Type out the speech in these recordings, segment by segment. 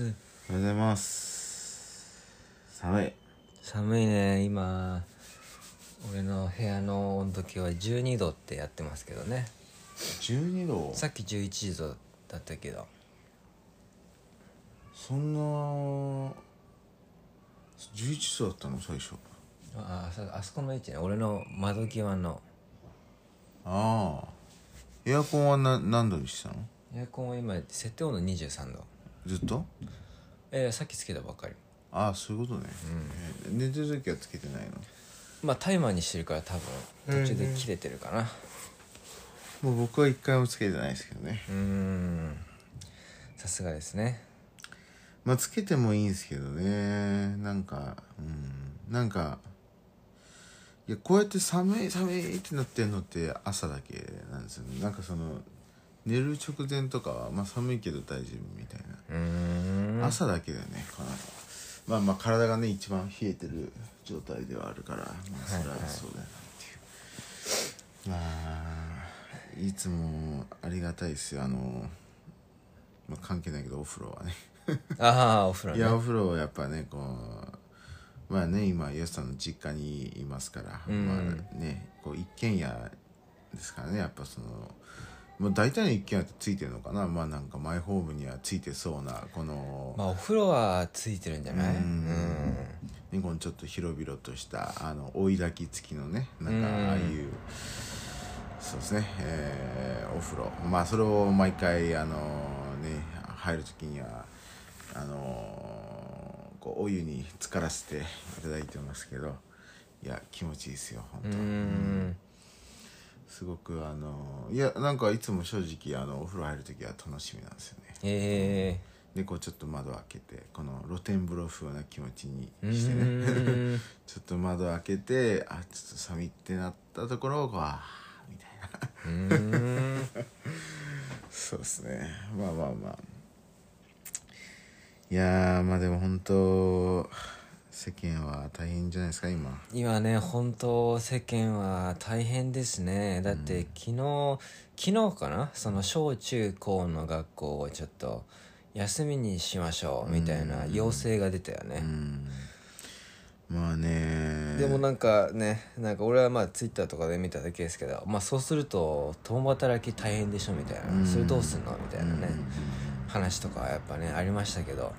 ます。おはようございます。寒い。寒いね。今俺の部屋の温度計は12度ってやってますけどね。12度？さっき11度だったけど。そんな11度だったの最初。ああそあそこの位置ね。俺の窓際の。ああ。エアコンはな何度にしたの？エアコンは今設定温度23度。ずっと？えー、さっきつけたばっかり。ああそういうことね、えー寝てる時はつけてないの？まあタイマーにしてるから多分途中で切れてるかな。もう僕は一回もつけてないですけどね。うーん。さすがですね。まあつけてもいいんですけどね。なんかうん。なんかいやこうやって寒い寒いってなってんのって朝だけなんですよね。なんかその寝る直前とかはまあ寒いけど大丈夫みたいな、朝だけだよねかなまあまあ体がね一番冷えてる状態ではあるからまあそれはそうだよなっていう、まあいつもありがたいですよ。あの、まあ、関係ないけどお風呂はね。ああお風呂ね。いやお風呂はやっぱねこうまあね今ヨシさんの実家にいますから、うん。まあねこう一軒家ですからねやっぱそのもう大体の一軒家ってついてるのかな？まあなんかマイホームにはついてそうなこの、まあお風呂はついてるんじゃない？うん。ね、このちょっと広々としたあの追い焚き付きのねなんかああいう、そうですね、えーお風呂。まあそれを毎回あのね入る時にはあのこうお湯に浸からせていただいてますけどいや気持ちいいですよ本当、うーんすごくあのいやなんかいつも正直あのお風呂入る時は楽しみなんですよね。えでこうちょっと窓開けてこの露天風呂風な気持ちにえー、してね。ちょっと窓開けてあちょっと寒いってなったところをこうあーみたいな。そうですね。まあまあまあ。いやーまあでも本当世間は大変じゃないですか今。今ね本当世間は大変ですね。だって昨日昨日かな？その小中高の学校をちょっと休みにしましょうみたいな要請が出たよね、うん。まあね。でもなんかねなんか俺はまあツイッターとかで見ただけですけどまあそうすると共働き大変でしょみたいな、うん。それどうすんの？みたいなね、うん。話とかはやっぱねありましたけど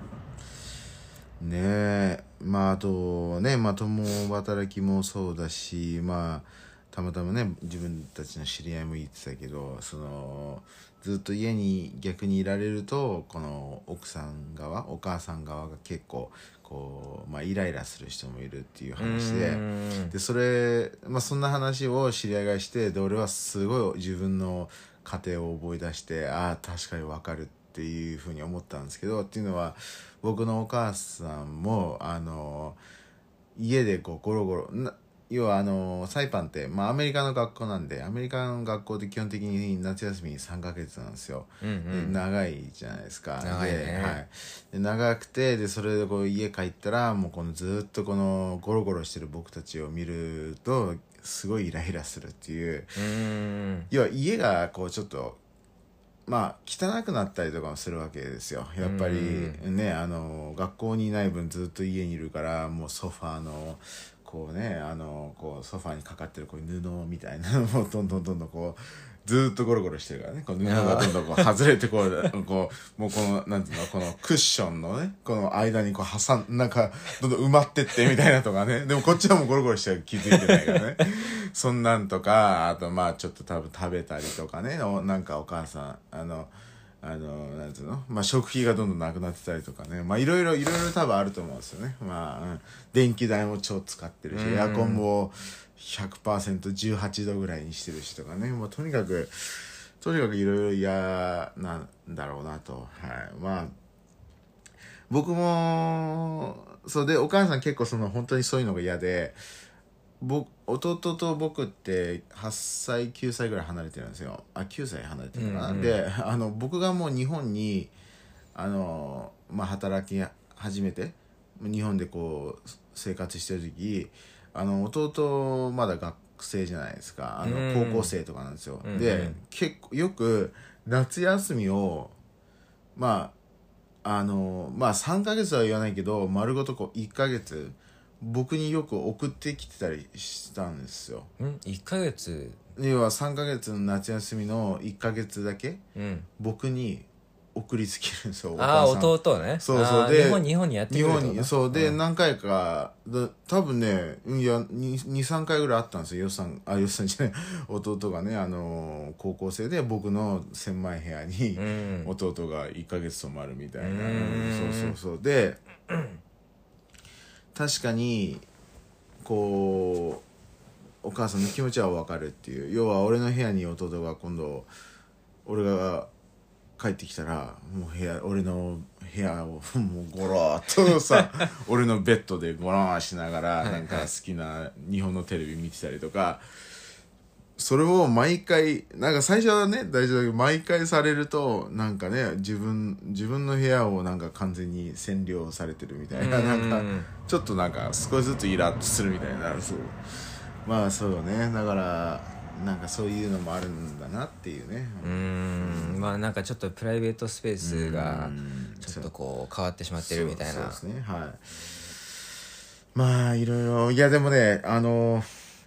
ねえ。まああとねまあ共働きもそうだしまあたまたまね自分たちの知り合いも言ってたけどそのずっと家に逆にいられるとこの奥さん側お母さん側が結構こう、まあ、イライラする人もいるっていう話で。でそれ、まあ、そんな話を知り合いがしてで俺はすごい自分の家庭を思い出してああ確かに分かるっていうふうに思ったんですけどっていうのは僕のお母さんもあの家でこうゴロゴロな要はあのサイパンって、まあ、アメリカの学校なんでアメリカの学校って基本的に夏休み3ヶ月なんですよ、うんうん。で長いじゃないですか。長いね。で,、はい、で長くてでそれでこう家帰ったらもうこのずっとこのゴロゴロしてる僕たちを見るとすごいイライラするっていう。要は家がこうちょっとまあ汚くなったりとかもするわけですよ。やっぱりねあの学校にいない分ずっと家にいるからもうソファーのこうねあのこうソファーにかかってるこういう布みたいなのもどんどんどんどんこうずっとゴロゴロしてるからね。この布がどんどんこう外れてこうこうもうこのなんていうのこのクッションのねこの間にこう挟んなんかどんどん埋まってってみたいなとかね。でもこっちはもうゴロゴロしてる気づいてないからね。そんなんとかあとまあちょっと多分食べたりとかね。おなんかお母さんあのあのなんていうの？まあ食費がどんどんなくなってたりとかね。まあいろいろいろいろ多分あると思うんですよね。まあ、うん、電気代も超使ってるしエアコンも 100%18 度ぐらいにしてるしとかねもうとにかくとにかくいろいろ嫌なんだろうなと。はい。まあ僕もそうでお母さん結構その本当にそういうのが嫌で僕弟と僕って8歳9歳ぐらい離れてるんですよ。あ9歳離れてるかな、うんうん。であの僕がもう日本にあの、まあ、働き始めて日本でこう生活してる時あの弟まだ学生じゃないですか。あのうん。高校生とかなんですよ、で結構よく夏休みをまああのまあ3ヶ月は言わないけど丸ごとこう1ヶ月僕によく送ってきてたりしたんですよ。ん？1ヶ月？要は3ヶ月の夏休みの1ヶ月だけうん。僕に送りつけるんですよああお母さん。弟ね。そうそう。で日本日本にやってく日本るってこと？にそう。で、ん。何回かだ多分ねいや23回ぐらいあったんですよ。よっさんあよっさんじゃない。弟がねあの高校生で僕の狭い部屋にうん。弟が1ヶ月泊まるみたいな、うん。そうそうそう。で確かにこうお母さんの気持ちは分かるっていう。要は俺の部屋に弟が今度俺が帰ってきたらもう部屋俺の部屋を もうゴローっとさ 俺のベッドでゴローしながらいなんか好きな日本のテレビ見てたりとかそれを毎回なんか最初はね大丈夫だけど毎回されるとなんかね自分自分の部屋をなんか完全に占領されてるみたいなうんなんかちょっとなんか少しずつイラッとするみたいになる。そう。まあそうよね。だからなんかそういうのもあるんだなっていうね。うーん。まあなんかちょっとプライベートスペースがうん。ちょっとこう変わってしまってるみたいな。そうですね。はい。まあいろいろ。いやでもねあの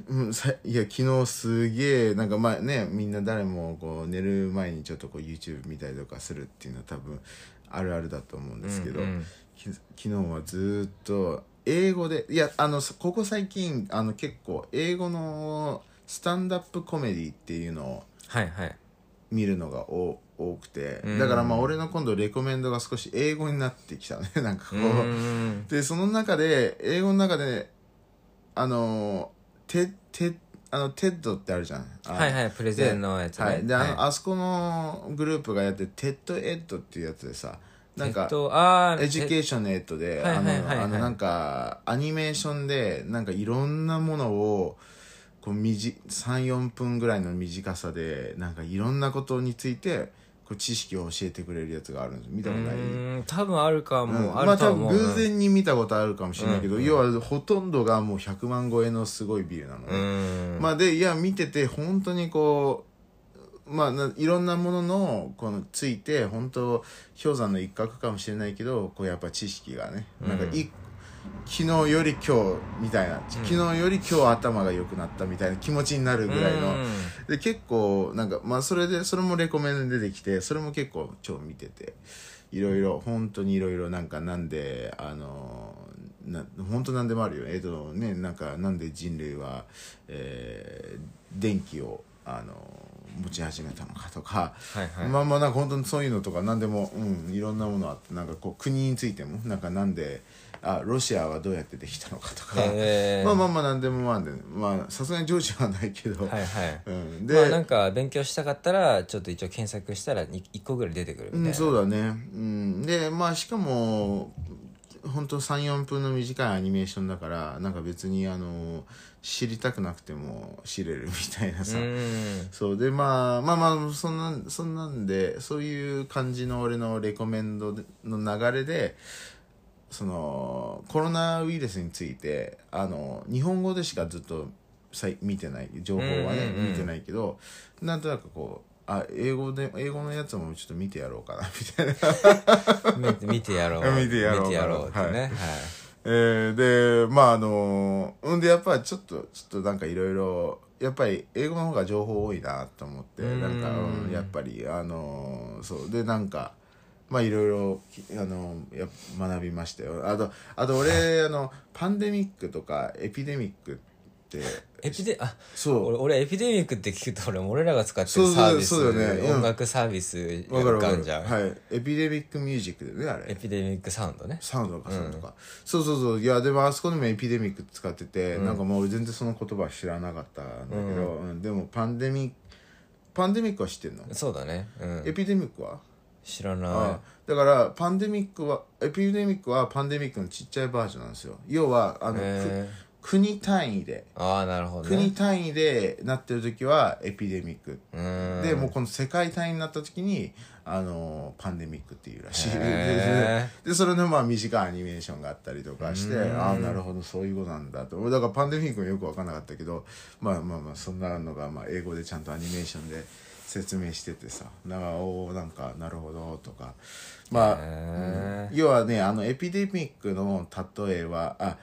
うんさいや昨日すげえなんかまあねみんな誰もこう寝る前にちょっとこう YouTube 見たりとかするっていうのは多分あるあるだと思うんですけど、うんうん。き昨日はずーっと英語でいやあのここ最近あの結構英語のスタンダップコメディっていうのをはいはい。見るのがお多くてうん。だからまあ俺の今度レコメンドが少し英語になってきたね。なんかこう、うでその中で英語の中であのテテあのテッドってあるじゃん。あはいはいプレゼンのやつね。はい。であの、はい。あそこのグループがやって TED-Edっていうやつでさなんかえっとあーエデュケーションエッドで、はいはいはいはい。あの、あのなんか、アニメーションで、なんかいろんなものを、こう、みじ、3、4分ぐらいの短さで、なんかいろんなことについて、こう、知識を教えてくれるやつがあるんです。見たことない？多分あるかうんも、あるとは思う分偶然に見たことあるかもしれないけど、うん要はほとんどがもう100万超えのすごいビューなのね。うーんまあでいや見てて本当にこうまあないろんなもののこのついて本当氷山の一角かもしれないけどこうやっぱ知識がね、なんかい昨日より今日みたいな、昨日より今日頭が良くなったみたいな気持ちになるぐらいの、うん。で結構なんかまあそれでそれもレコメンドで出てきてそれも結構超見てていろいろ本当にいろいろなんかなんであのな本当なんでもあるよえっ、とねなんかなんで人類は、えー電気をあの持ち始めたのかとか、はいはい。まあまあなんか本当にそういうのとか何でも、うん、いろんなものあってなんかこう国についてもなんかなんであロシアはどうやってできたのかとか、へー。まあまあまあ何でもあるんでまあさすがにジョージはないけど、はいはい。うん、で、まあなんか勉強したかったらちょっと一応検索したら1個ぐらい出てくるみたいな、うん、そうだね、うん、でまあしかも本当34分の短いアニメーションだからなんか別にあの知りたくなくても知れるみたいなさ、うん。そうでまあまあまあそんなそんなんでそういう感じの俺のレコメンドの流れでそのコロナウイルスについてあの日本語でしかずっとさい見てない情報はね、うんうんうん。見てないけどなんとなくこうあ英語で英語のやつもちょっと見てやろうかな みたいな。見 て見てやろう。見てやろう見てやろうってね、ははい。いえーでまああのうんでやっぱりちょっとちょっとなんかいろいろやっぱり英語の方が情報多いなと思ってうん。なんか、うんやっぱりあのそう。でなんかまあいろいろきあのや学びましたよ。あとあと俺あのパンデミックとかエピデミックってエピデあそう。俺俺エピデミックって聞くと俺俺らが使ってるサービスそうだよね。うん。音楽サービスわかるじゃん、はい。エピデミックミュージックでねあれ。エピデミックサウンドね。サウンドかサウンドか、そうそうそう。いやでもあそこでもエピデミック使ってて、なんかもう俺全然その言葉知らなかったんだけど、うん。でもパンデミックパンデミックは知ってんの、そうだね。うん。エピデミックは、知らない。あだからパンデミックはエピデミックはパンデミックのちっちゃいバージョンなんですよ。要はあの、へく国単位で。ああなるほど、ね、国単位でなってる時はエピデミック。うーん。でもうこの世界単位になった時にあのパンデミックっていうらしい。へ でそれのまあ短いアニメーションがあったりとかしてうん。ああなるほどそういうことなんだと。俺だからパンデミックもよく分からなかったけどまあまあまあそんなのがまあ英語でちゃんとアニメーションで説明しててさ。だからおおなんかなるほどとか。まあ、へ要はねあのエピデミックの例えはあ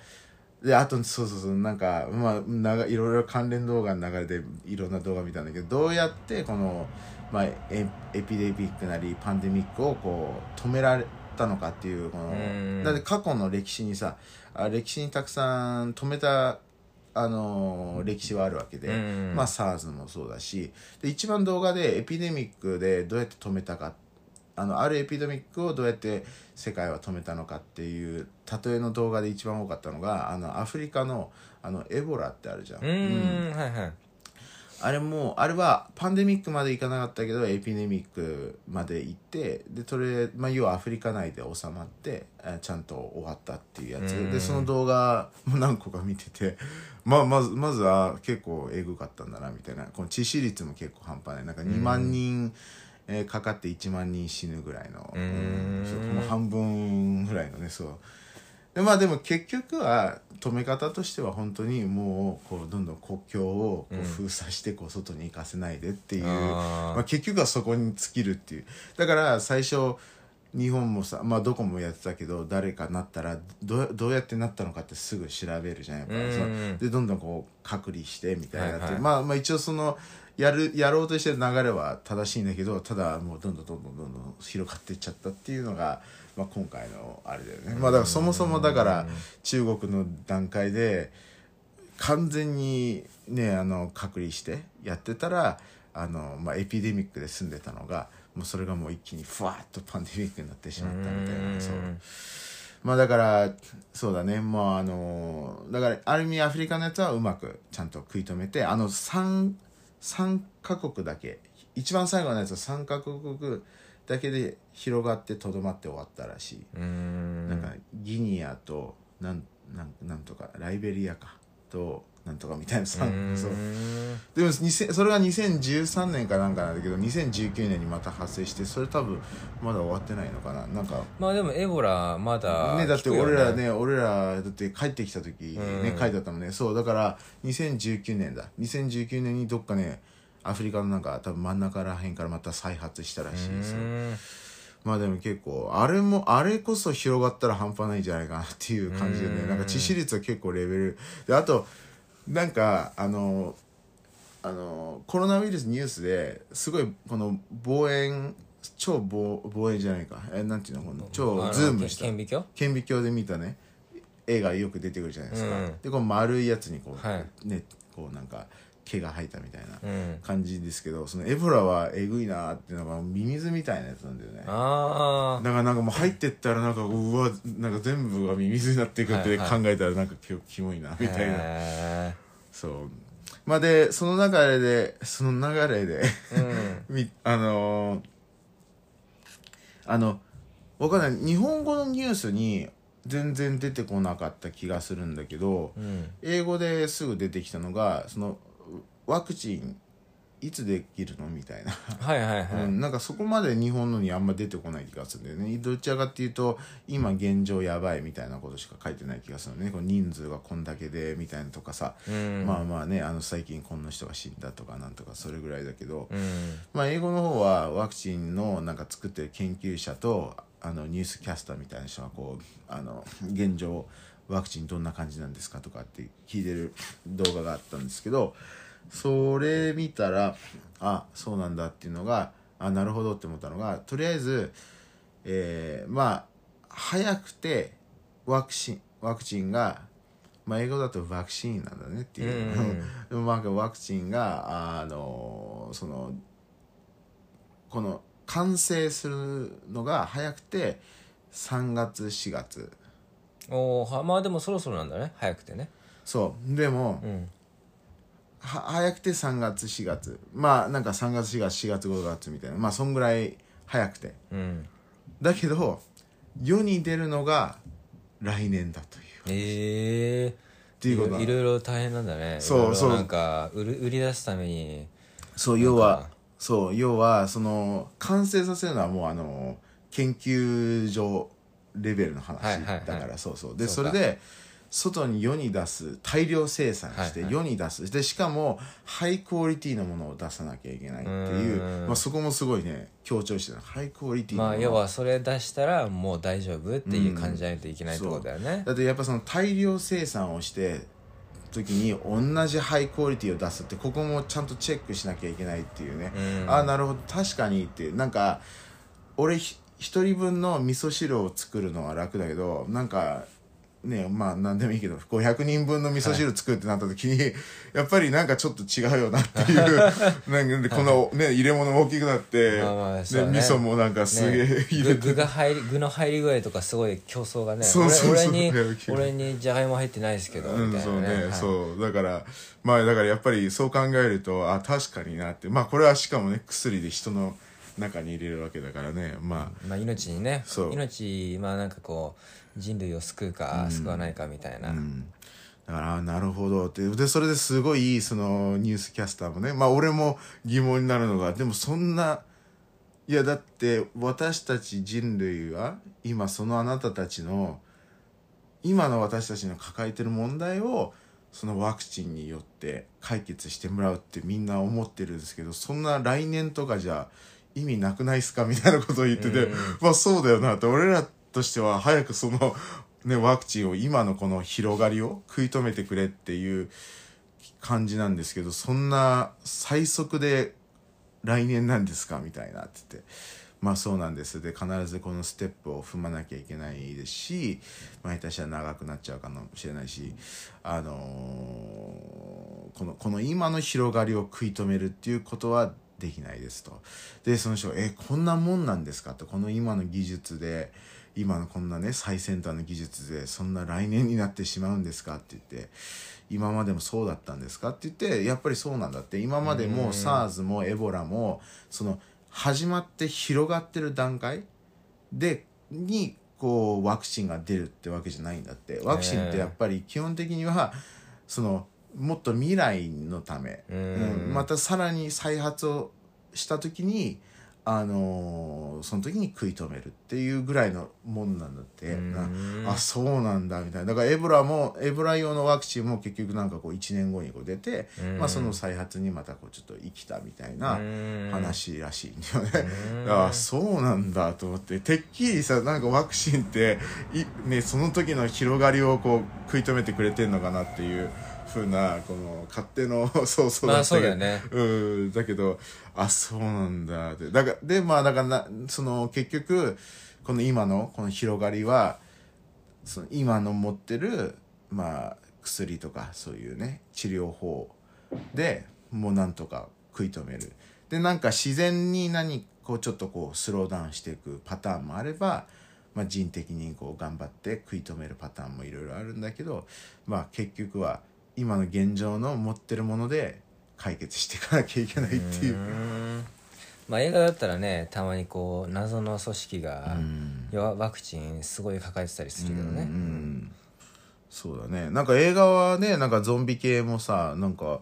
であとそうそうそうなんかまあ長いろいろ関連動画の流れでいろんな動画見たんだけどどうやってこの、まあ、エエピデミックなりパンデミックをこう止められたのかっていうこうん。のだって過去の歴史にさあ歴史にたくさん止めたあのー歴史はあるわけで、うんまあ SARS もそうだしで一番動画でエピデミックでどうやって止めたかあのあるエピデミックをどうやって世界は止めたのかっていう例えの動画で一番多かったのがあのアフリカのあのエボラってあるじゃん。うーんはいはいあれもあれはパンデミックまでいかなかったけどエピデミックまで行ってでそれ、まあ、要はアフリカ内で収まってえちゃんと終わったっていうやつ。うん。でその動画も何個か見てて、まあ、まずまずは結構えぐかったんだなみたいな。この致死率も結構半端ない。なんか2万人、えーかかって1万人死ぬぐらいの、うん。もう半分ぐらいのねそうでまあでも結局は止め方としては本当にもうこうどんどん国境をこう封鎖してこう外に行かせないでっていう、あー。まあ、結局はそこに尽きるっていう。だから最初日本もさまあどこもやってたけど誰かなったらどうどうやってなったのかってすぐ調べるじゃんやっぱ。うん。でどんどんこう隔離してみたいなって、はいはい。まあまあ一応そのやるやろうとしてる流れは正しいんだけどただもうどんどんどんどんどんどん広がっていっちゃったっていうのが、まあ、今回のあれだよね。まあだからそもそもだから中国の段階で完全にねあの隔離してやってたらあの、まあ、エピデミックで住んでたのがもうそれがもう一気にふわっとパンデミックになってしまったみたいな。そう。まあだからそうだね。まああのだからある意味アフリカのやつはうまくちゃんと食い止めてあの 3, 3カ国だけ。一番最後のやつは3カ国だけで広がってとどまって終わったらしい、なんかギニアとなんなんなんとかライベリアか。となんとかみたいなさ。そう。でも2000それが2013年かなんかなんだけど2019年にまた発生してそれ多分まだ終わってないのかな。なんかまあでもエボラまだねだって俺らね俺らだって帰ってきた時ねうん。書いてあったもんね。そうだから2019年だ。2019年にどっかねアフリカのなんか多分真ん中らへんからまた再発したらしいですまあでも結構あれもあれこそ広がったら半端ないんじゃないかなっていう感じでね。うん。なんか致死率は結構レベル。であとなんかあのあのコロナウイルスニュースですごいこの望遠超望望遠じゃないか。えなんていうのこの超ズームした。顕微鏡？顕微鏡で見たね。絵がよく出てくるじゃないですか、うん。でこの丸いやつにこう、はい。ねこうなんか毛が生えたみたいなうん。感じですけどそのエボラはえぐいなっていうのがミミズみたいなやつなんだよね。あだからなんかもう入ってったらなんかうわなんか全部がミミズになっていくって考はい。えたらなんかキキモいなあみたいな。へそう。まあでその流れでその流れでーうん。みあのーあのわかんない。日本語のニュースに全然出てこなかった気がするんだけどうん。英語ですぐ出てきたのがそのワクチンいつできるの？みたいな、はいはいはい、うん、なんかそこまで日本のにあんま出てこない気がするんだよね。どちらかっていうと今現状やばいみたいなことしか書いてない気がするね。この人数がこんだけでみたいなとかさ、うん。まあまあねあの最近こんな人が死んだとかなんとかそれぐらいだけど、うん。まあ、英語の方はワクチンのなんか作ってる研究者とあのニュースキャスターみたいな人がこうあの現状ワクチンどんな感じなんですかとかって聞いてる動画があったんですけどそれ見たらあそうなんだっていうのがあなるほどって思ったのがとりあえず、えーまあ早くてワクチンワクチンがまあ、英語だとワクチンなんだねっていう、なんかワクチンがあのそのこの完成するのが早くて3月4月。おーはまあでもそろそろなんだね。早くてね。そう。でも、うん。は早くて3月4月。まあなんか3月4月4月5月みたいな。まあそんぐらい早くて。うん。だけど世に出るのが来年だというええ。っていうこといろいろ大変なんだね。そうそう。なんか売る売り出すために。そう要はそう要はその完成させるのはもうあの研究所レベルの話だから。そうそう。でそれで外に世に出す大量生産してはいはい。世に出す。でしかもハイクオリティのものを出さなきゃいけないっていううん。まあ、そこもすごいね強調してる。ハイクオリティのもの。まあ要はそれ出したらもう大丈夫っていう感じじゃないといけないってことだよね。だってやっぱその大量生産をして時に同じハイクオリティを出すってここもちゃんとチェックしなきゃいけないっていうね、うん。ああなるほど。確かにってなんか俺ひ一人分の味噌汁を作るのは楽だけどなんかねまあ何でもいいけど500人分の味噌汁作るってなった時に、やっぱりなんかちょっと違うよなっていう なんかでこのね入れ物大きくなって、まあまあね味噌もなんかすげえね。入れて、具具が入り具の入り具合とかすごい競争がねそうそうそう。俺俺に俺にじゃがいも入ってないですけど、うん、そうね。はい。そう。だからまあだからやっぱりそう考えるとあ確かになって。まあこれはしかもね薬で人の中に入れるわけだからね。まあ。まあ、命にね。そう。命まあなんかこう人類を救うか救わないかみたいな、うん。だからあなるほど。ってでそれですごいそのニュースキャスターもねまあ俺も疑問になるのがでもそんないやだって私たち人類は今そのあなたたちの今の私たちの抱えてる問題をそのワクチンによって解決してもらうってみんな思ってるんですけどそんな来年とかじゃ意味なくないっすか？みたいなことを言ってて、うん。まあそうだよなって俺らとしては早くその、ね、ワクチンを今のこの広がりを食い止めてくれっていう感じなんですけどそんな最速で来年なんですかみたいなって言ってまあそうなんですで必ずこのステップを踏まなきゃいけないですしまあ下手したら長くなっちゃうかもしれないしあのーこのこの今の広がりを食い止めるっていうことはできないですとでその人が「えこんなもんなんですか?」とこの今の技術で今のこんなね最先端の技術でそんな来年になってしまうんですかって言って今までもそうだったんですか？って言ってやっぱりそうなんだって。今までも SARS もエボラもその始まって広がってる段階でにこうワクチンが出るってわけじゃないんだって。ワクチンってやっぱり基本的にはそのもっと未来のため、うん。うん。またさらに再発をした時にあのーその時に食い止めるっていうぐらいのもんなんだって、あそうなんだみたいな。だからエボラもエボラ用のワクチンも結局なんかこう1年後にこう出て、うん。まあ、その再発にまたこうちょっと生きたみたいなうん。話らしいんだよね。あそうなんだと思っててっきりさなんかワクチンってい、ね、その時の広がりをこう食い止めてくれてんのかなっていうふうなこの勝手の 想像まあだったけど、ねうん。だけどあそうなんだ。ってだからでまあだからなその結局この今のこの広がりはその今の持ってるまあ薬とかそういうね治療法でもうなんとか食い止める。でなんか自然に何こうちょっとこうスローダウンしていくパターンもあれば、まあ、人的にこう頑張って食い止めるパターンもいろいろあるんだけど、まあ、結局は今の現状の持ってるもので解決していかなきゃいけないっていう。うん。まあ映画だったらねたまにこう謎の組織が、ワクチンすごい抱えてたりするけどね、うんそうだね。なんか映画はねなんかゾンビ系もさなんか、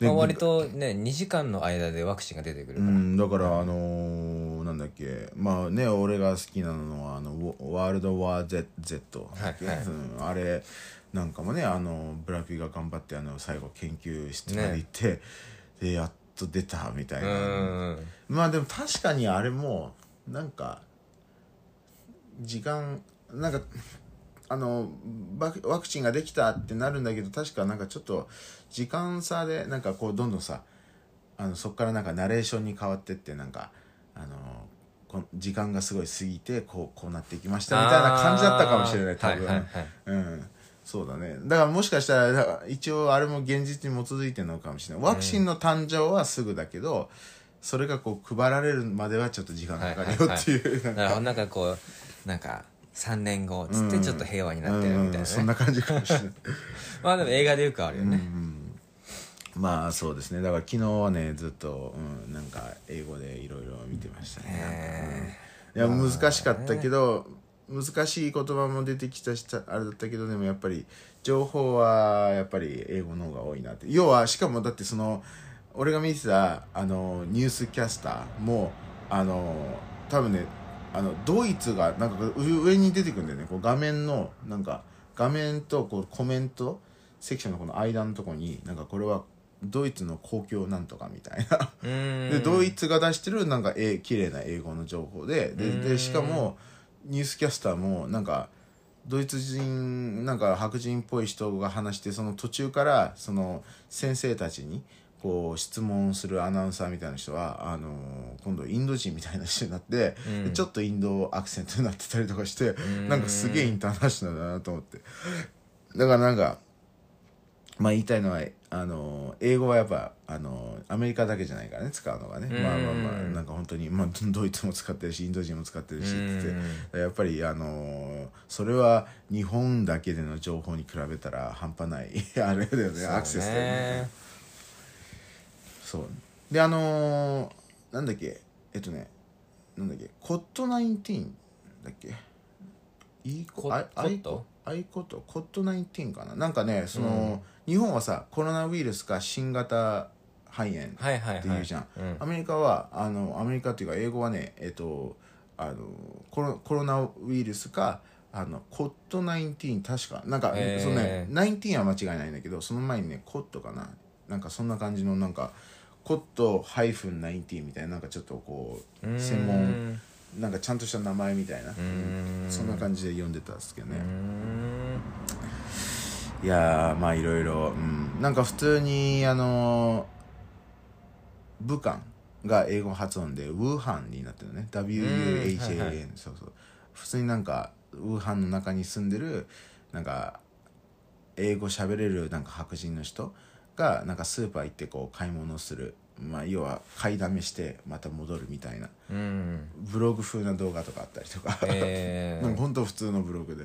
ねまあ、割とね2時間の間でワクチンが出てくるから、うん、だからあのーなんだっけ。まあね俺が好きなのはあのワールドワー Z, Z だっけ、はいあれなんかもねあのブラピが頑張ってあの最後研究室まで行って、でやっと出たみたいな、うんまあでも確かにあれもなんか時間なんかあのワクワクチンができたってなるんだけど確かなんかちょっと時間差でなんかこうどんどんさあのそこからなんかナレーションに変わってってなんかあのこ時間がすごい過ぎてこうこうなっていきましたみたいな感じだったかもしれない多分、はいはいはい。うんそうだね。だからもしかしたら一応あれも現実に基づいてるのかもしれない。ワクチンの誕生はすぐだけど、それがこう配られるまではちょっと時間かかるよっていう、なんか。なんかこうなんか3年後っつってちょっと平和になってるみたいな。ね、うんそんな感じかもしれない。まあでも映画でよくあるよね、まあそうですね。だから昨日はねずっと、うん、なんか英語でいろいろ見てましたね、へいや難しかったけど難しい言葉も出てきたしあれだったけどでもやっぱり情報はやっぱり英語の方が多いなって。要はしかもだってその俺が見てたあのニュースキャスターもあの多分ねあのドイツがなんか上に出てくるんだよね。こう画面のなんか画面とこうコメントセクションのこの間のところになんかこれはドイツの公共なんとかみたいな。でドイツが出してるなんかえ綺麗な英語の情報で。ででしかもニュースキャスターもなんかドイツ人なんか白人っぽい人が話してその途中からその先生たちにこう質問するアナウンサーみたいな人はあの今度インド人みたいな人になって、うん、ちょっとインドアクセントになってたりとかして、ん、なんかすげえインターナショナルだなと思って。だからなんかまあ言いたいのはあの英語はやっぱあのアメリカだけじゃないからね使うのがね。まあまあまあなんか本当にまあドイツも使ってるしインド人も使ってるしってやっぱりあのそれは日本だけでの情報に比べたら半端ない あれだよねアクセスだよねそう。であのなんだっけえっとねなんだっけコットナインティーンだっけ？いいコット？あいこと？コットナインティーンかな？なんかねその、うん、日本はさコロナウイルスか新型肺炎っていうじゃん、アメリカはあのアメリカっていうか英語はねえっとあのコロコロナウイルスかあのコットナインティーン確か。なんか、えー、そのねナインティーンは間違いないんだけどその前にねコットかな。なんかそんな感じのなんかコットハイフンナインティーンみたいななんかちょっとこう専門なんかちゃんとした名前みたいな。そんな感じで読んでたんですけどねいやまあいろいろ、うん、なんか普通にあの武漢が英語発音でウーハンになってるね。WUHAN、はいはい、そうそう。普通になんかウーハンの中に住んでるなんか英語喋れるなんか白人の人がなんかスーパー行ってこう買い物する。まあ、要は買いだめしてまた戻るみたいな、うん、ブログ風な動画とかあったりとか、えー、なんか本当普通のブログで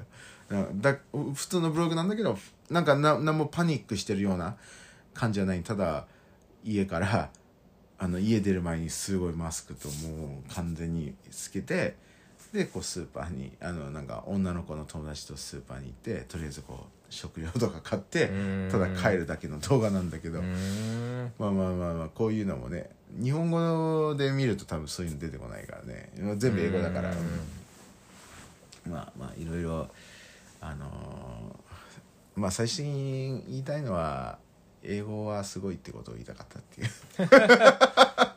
だ普通のブログなんだけどなんかな何もパニックしてるような感じじゃない。ただ家からあの家出る前にすごいマスクともう完全につけてでこうスーパーにあのなんか女の子の友達とスーパーに行ってとりあえずこう食料とか買ってただ帰るだけの動画なんだけどまあまあまあまあこういうのもね日本語で見ると多分そういうの出てこないからね。全部英語だから。まあまあいろいろあのー、まあ最初に言いたいのは英語はすごいってことを言いたかったっていう。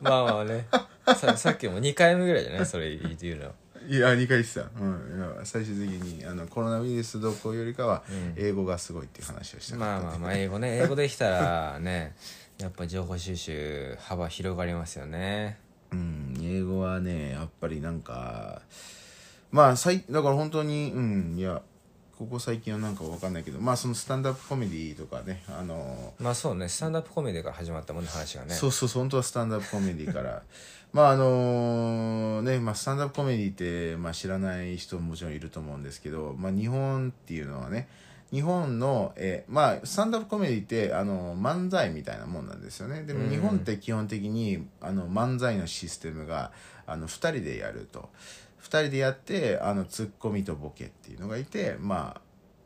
まあまあね。ささっきも2回目ぐらいじゃない？それ言うの。いや2回言ってた、うん、最終的にあのコロナウイルスどこよりかは英語がすごいっていう話をしたまあまあまあ英語ね。英語できたらねやっぱ情報収集幅広がりますよね。うん。英語はねやっぱりなんかまあさいだから本当にうん。いやここ最近はなんか分かんないけどまあそのスタンダップコメディとかねあのまあそうねスタンダップコメディから始まったもんね話がね。そうそう本当はスタンダップコメディから。まああのね、まあ、スタンダップコメディって、まあ、知らない人ももちろんいると思うんですけど、まあ、日本っていうのはね日本の、えー、まあスタンダップコメディってあの漫才みたいなもんなんですよね。でも日本って基本的にあの漫才のシステムがあの2人でやると2人でやってあのツッコミとボケっていうのがいてまあ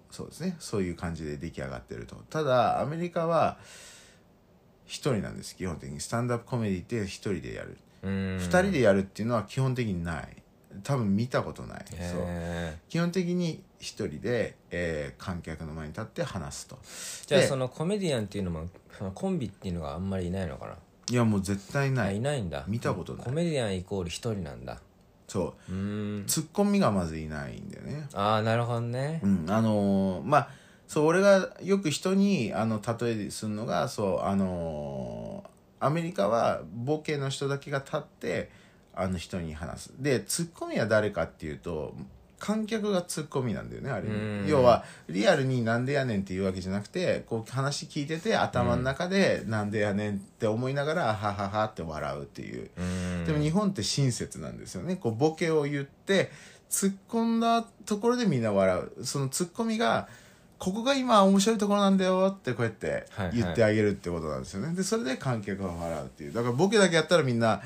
そうですね。そういう感じで出来上がってると。ただアメリカは1人なんです。基本的に。スタンダップコメディって1人でやる。2人でやるっていうのは基本的にない。多分見たことない。そう。基本的に一人で、えー、観客の前に立って話すと。じゃあそのコメディアンっていうのもコンビっていうのがあんまりいないのかな？いやもう絶対ない。いないんだ。見たことない。コメディアンイコール一人なんだそう。うん。ツッコミがまずいないんだよね。ああなるほどね。うん。あのー、まあそう俺がよく人にあの例えするのがそうあのー、アメリカはボケの人だけが立ってあの人に話す。でツッコミは誰かっていうと観客がツッコミなんだよねあれ要はリアルになんでやねんっていうわけじゃなくてこう話聞いてて頭の中でなんでやねんって思いながらはははって笑うっていう。でも日本って親切なんですよね。こうボケを言って突っ込んだところでみんな笑う。そのツッコミがここが今面白いところなんだよってこうやって言ってあげるってことなんですよね、でそれで観客が笑うっていう。だからボケだけやったらみんな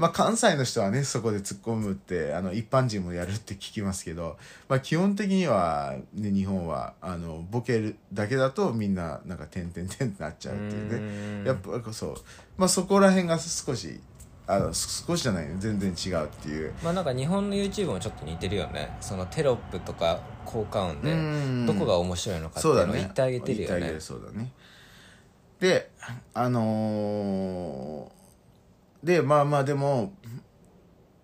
まあ関西の人はねそこで突っ込むってあの一般人もやるって聞きますけど、まあ、基本的には、ね、日本はあのボケるだけだとみんななんか「てんてんてん」ってなっちゃうっていうね。やっぱそう、まあ、そこら辺が少しあの少しじゃない全然違うっていう。まあなんか日本の YouTube もちょっと似てるよね。そのテロップとか効果音でどこが面白いのかっていうのを言ってあげてるよね。そうだね。であのー、でまあまあでも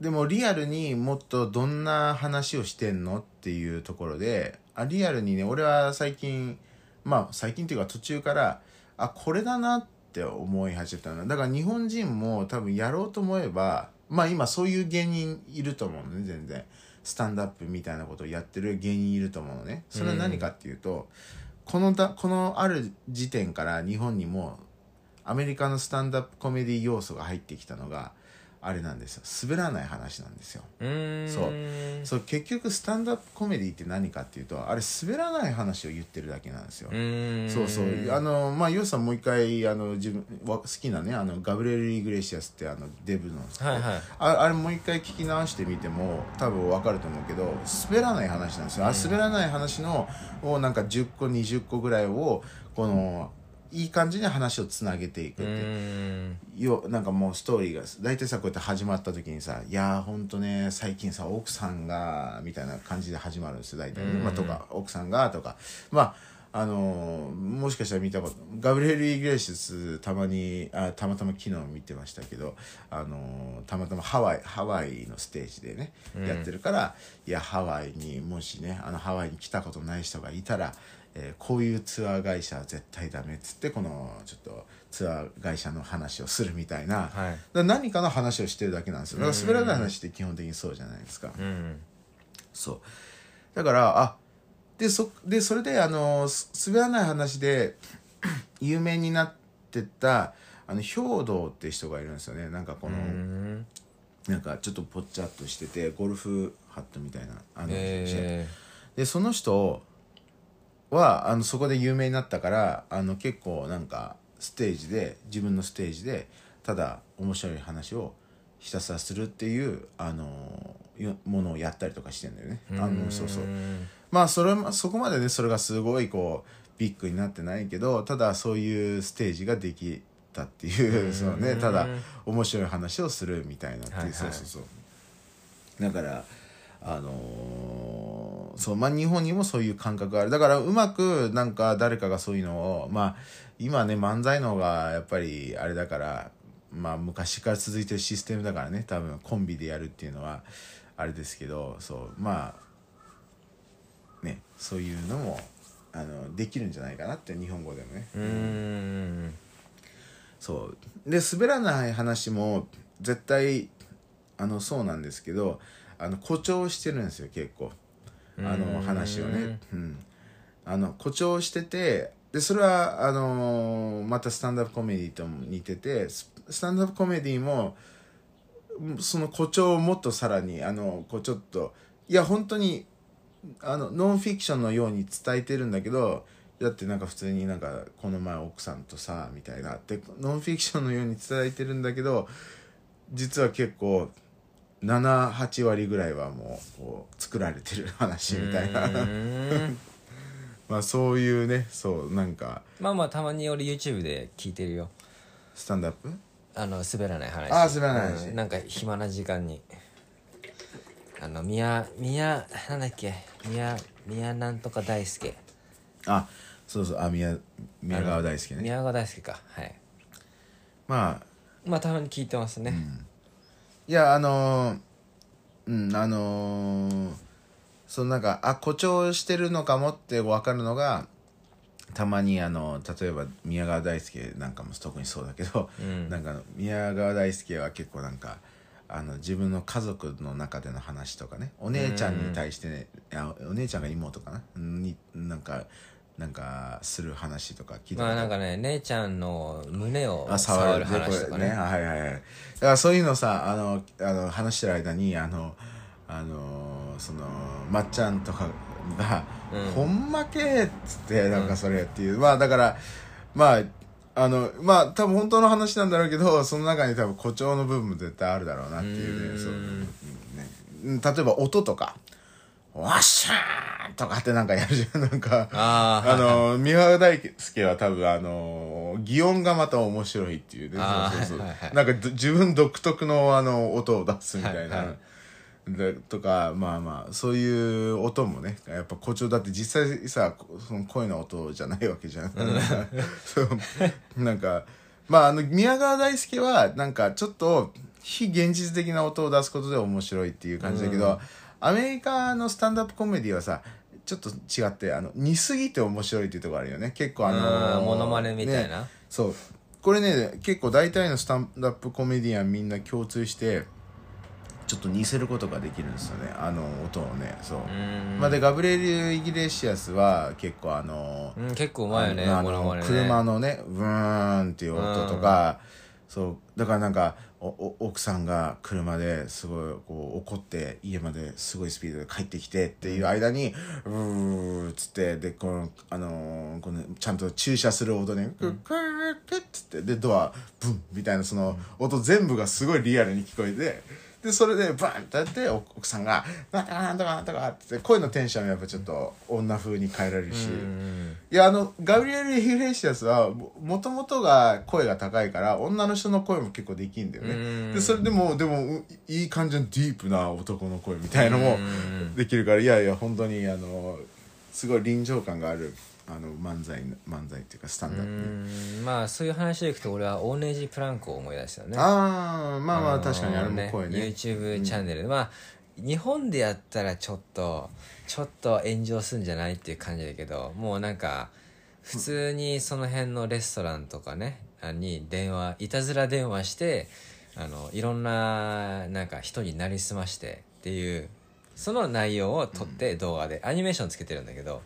でもリアルにもっとどんな話をしてんのっていうところであリアルにね俺は最近まあ最近っていうか途中からあこれだなって思い始めたの。だから日本人も多分やろうと思えばまあ今そういう芸人いると思うのね全然。スタンダップみたいなことをやってる芸人いると思うのね。それは何かっていうと、うんこのだこのある時点から日本にもアメリカのスタンダップコメディ要素が入ってきたのがあれなんですよ。滑らない話なんですよ。そう。そう結局スタンダップコメディって何かっていうとあれ滑らない話を言ってるだけなんですよ。そうそう。あのまあヨウさんもう一回あの自分好きなねあのガブレール・イグレシアスってあのデブの、はいはい、ああれもう一回聞き直してみても多分分かると思うけど滑らない話なんですよ、あ滑らない話のをなんか10個20個ぐらいをこの、いい感じに話をつなげていくって。よなんかもうストーリーが大体さこうやって始まった時にさ「いやーほんとね最近さ奥さんが」みたいな感じで始まるんですよ大体、まあ、とか奥さんがとか。まああのー、もしかしたら見たことガブリエル・イグレシスたまにあたまたま昨日見てましたけど、あのー、たまたまハワイハワイのステージでね、やってるからいやハワイにもしねあのハワイに来たことない人がいたらえー、こういうツアー会社は絶対ダメっつってこのちょっとツアー会社の話をするみたいな、はい、何かの話をしてるだけなんですよ。だから滑らない話って基本的にそうじゃないですか、うん、そう。だからあでそでそれであの滑らない話で 有名になってたあの兵道って人がいるんですよね。なんかこの、ん、なんかちょっとぽっちゃっとしててゴルフハットみたいなあの、えー、でその人はあのそこで有名になったからあの結構なんかステージで自分のステージでただ面白い話をひたすらするっていうあのものをやったりとかしてんだよね。あのそうそう。まあそれそこまでねそれがすごいこうビッグになってないけどただそういうステージができたっていうそのねただ面白い話をするみたいなっていう、はいはい、そうそうそう。だからあのー、そうまあ日本にもそういう感覚がある。だからうまくなんか誰かがそういうのをまあ今ね漫才の方がやっぱりあれだからまあ昔から続いてるシステムだからね多分コンビでやるっていうのはあれですけどそうまあねそういうのもあのできるんじゃないかなって日本語でもね。うん。そう。で滑らない話も絶対あのそうなんですけどあの誇張してるんですよ結構。あの話をね、うん、あの誇張しててでそれはあのー、またスタンダップコメディとも似ててスタンダップコメディもその誇張をもっとさらにあのこうちょっといや本当にあのノンフィクションのように伝えてるんだけどだってなんか普通になんかこの前奥さんとさみたいな。でノンフィクションのように伝えてるんだけど実は結構78割ぐらいはもうこう作られてる話みたいな。まあそういうねそうなんかまあまあたまに俺 YouTube で聞いてるよ。スタンダップ？あの滑らない話。あ滑らない話、うん、なんか暇な時間に。あの宮宮なんだっけ？宮宮なんとか大輔。あそうそうあ宮宮川大輔ね。宮川大輔か。はい。まあまあたまに聞いてますね、うんいやあのー、うんあのー、そのなんかあ誇張してるのかもって分かるのがたまにあの例えば宮川大輔なんかも特にそうだけど、うん、なんか宮川大輔は結構なんかあの自分の家族の中での話とかね。お姉ちゃんに対してね、うん、お姉ちゃんが妹かな？になんかなんかする話とか聞いたまあなんかね姉ちゃんの胸を触る。話とかね。ね。はいはいはい。だからそういうのさあのあの話してる間にあのあのそのまっちゃんとかが「うん、ほんまけ」っつってなんかそれっていう、うん、まあだからまああのまあ多分本当の話なんだろうけどその中に多分誇張の部分も絶対あるだろうなっていうね。そううん。ねうん例えば音とか「わっしゃー!」とかってなんかやるじゃんなんか。あー。あの三輪大輔は多分あの擬音がまた面白いっていうね。そうそうそう、はいはいはい。なんかど自分独特のあの音を出すみたいな、はいはい。でとかまあまあそういう音もねやっぱ誇張だって実際さその声の音じゃないわけじゃん、そう。なんかまああの宮川大輔はなんかちょっと非現実的な音を出すことで面白いっていう感じだけど、アメリカのスタンダップコメディはさちょっと違ってあの似すぎて面白いっていうところあるよね。結構あのうんモノマネみたいな。ねそう。これね結構大体のスタンダップコメディアンみんな共通してちょっと似せることができるんですよね。あの音をね。そう、うん。まあ、でガブレール・イギレシアスは結構あのうん結構うまいよねね。車のねブーンっていう音とか、そう。だからなんか奥さんが車ですごいこう怒って家まですごいスピードで帰ってきてっていう間に「うー」っつってでこのあのーこのちゃんと駐車する音ね「クックックッ」っつってでドアブンみたいなその音全部がすごいリアルに聞こえて。でそれでバンってやってお奥さんが「なんとかなんとかなんとか」って声のテンションもやっぱちょっと女風に変えられるし、うんいやあのガブリエル・ヒグレシアスはももともとが声が高いから女の人の声も結構できんだようねんでそれでもでもういい感じのディープな男の声みたいのもうん。できるからいやいや本当にあのすごい臨場感があるあの漫才漫才っていうかスタンダうップねんまあそういう話でいくと俺はオーネージプランクを思い出したよね。ああまあまあ確かにあれも声ね。YouTube チャンネルで、まあ日本でやったらちょっとちょっと炎上するんじゃないっていう感じだけどもうなんか普通にその辺のレストランとかねあに電話いたずら電話してあのいろんななんか人になりすましてっていうその内容を撮って動画で、アニメーションつけてるんだけど、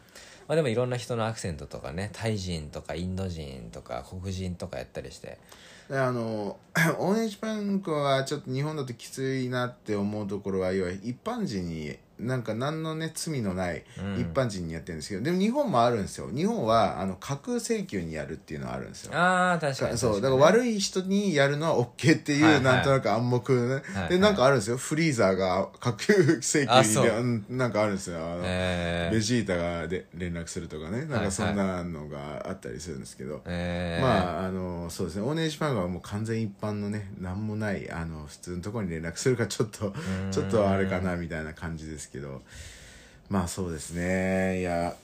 まあ、でもいろんな人のアクセントとかねタイ人とかインド人とか黒人とかやったりして。であのオーネージパンクはちょっと日本だときついなって思うところは要は一般人になんか何のね罪のないうん。一般人にやってるんですけど、でも日本もあるんですよ。日本はあの架空請求にやるっていうのはあるんですよ。ああ確かに。そうだからい悪い人にやるのは OK っていう、はいはい。なんとなく暗黙ね、はいでなんかあるんですよ。フリーザーが架空請求になんかあるんですよ。あの、えー。ベジータがで連絡するとかね。なんはい。かそんなのがあったりするんですけど、えー、まああのそうですね。オーネージパンがもう完全一般のね何もないあの普通のところに連絡するかちょっとちょっとあれかなみたいな感じですけどまあそうですね。いや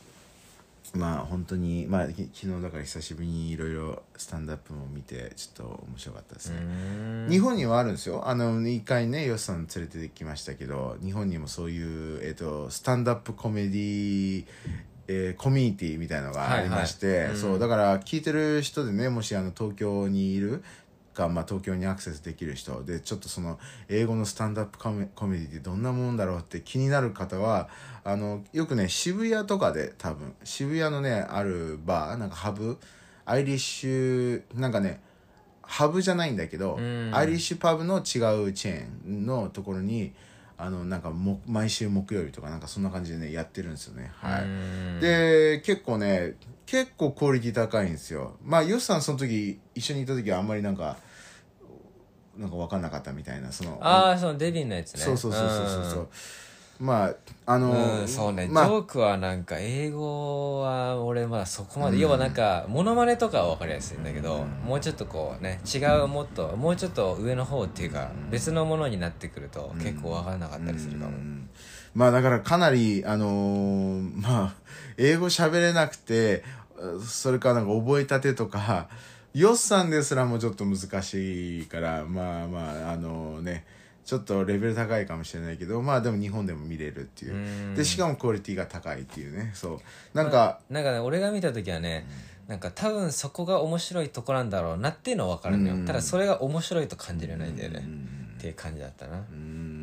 まあ本当にまあき昨日だから久しぶりにいろいろスタンドアップも見てちょっと面白かったですね、うん。日本にはあるんですよ。あの一回ねヨシさん連れてきましたけど日本にもそういう、えっとスタンドアップコメディえーコミュニティみたいのがありまして、はいはい。うん。そうだから聞いてる人でねもしあの東京にいるか、まあ、東京にアクセスできる人。でちょっとその英語のスタンドアップコメコメディってどんなもんだろうって気になる方はあのよくね渋谷とかで多分渋谷のねあるバーなんかハブアイリッシュなんかねハブじゃないんだけど、うん。アイリッシュパブの違うチェーンのところにあのなんかも毎週木曜日とかなんかそんな感じでねやってるんですよね。はい、うん。で結構ね結構クオリティ高いんですよ。まあヨシさんその時一緒にいた時はあんまりなんかなんか分かんなかったみたいなそのああそのデビンのやつね。そうそうそうそうそうそう。まああのうん、うんそうね、まあジョークはなんか英語は俺まだそこまで、うん。要はなんかモノマネとかは分かりやすいんだけど、うん。もうちょっとこうね違うもっともうちょっと上の方っていうか、うん別のものになってくると結構分からなかったりするかも、うん。まあだからかなりあのーまあ英語喋れなくてそれからなんか覚えたてとかヨッさんですらもちょっと難しいからまあまああのねちょっとレベル高いかもしれないけどまあでも日本でも見れるっていう、うん。でしかもクオリティが高いっていうね。そう。なんか、なんかね俺が見た時はね、なんか多分そこが面白いとこなんだろうなっていうのは分かるのよ、うん。ただそれが面白いと感じれないんだよね、うん。っていう感じだったな、うん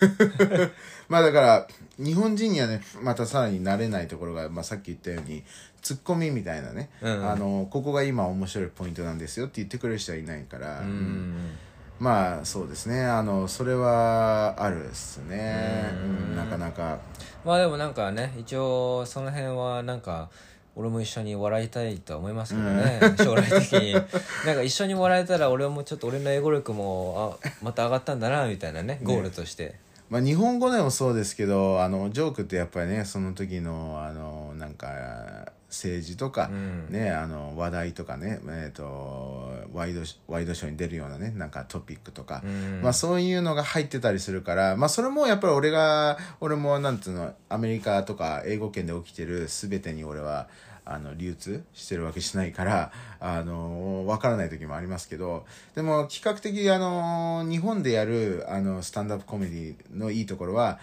まあだから日本人にはねまたさらに慣れないところが、まあ、さっき言ったようにツッコミみたいなね、うん。あのここが今面白いポイントなんですよって言ってくれる人はいないから、うん。うんまあそうですね。あのそれはあるっすね、うん。うんなかなか。まあでもなんかね一応その辺はなんか俺も一緒に笑いたいとは思いますけどね、将来的に。なんか一緒に笑えたら俺もちょっと俺の英語力もあまた上がったんだなみたいなね。ゴールとして、まあ、日本語でもそうですけどあのジョークってやっぱりねその時のあのなんか政治とか、うん。ね、あの話題とかね、えー、とワイドワイドショーに出るようなねなんかトピックとか、うん。まあ、そういうのが入ってたりするから、まあ、それもやっぱり俺が俺もなんつうのアメリカとか英語圏で起きてる全てに俺はあの流通してるわけじゃないからあの分からない時もありますけどでも比較的あの日本でやるあのスタンダップコメディのいいところは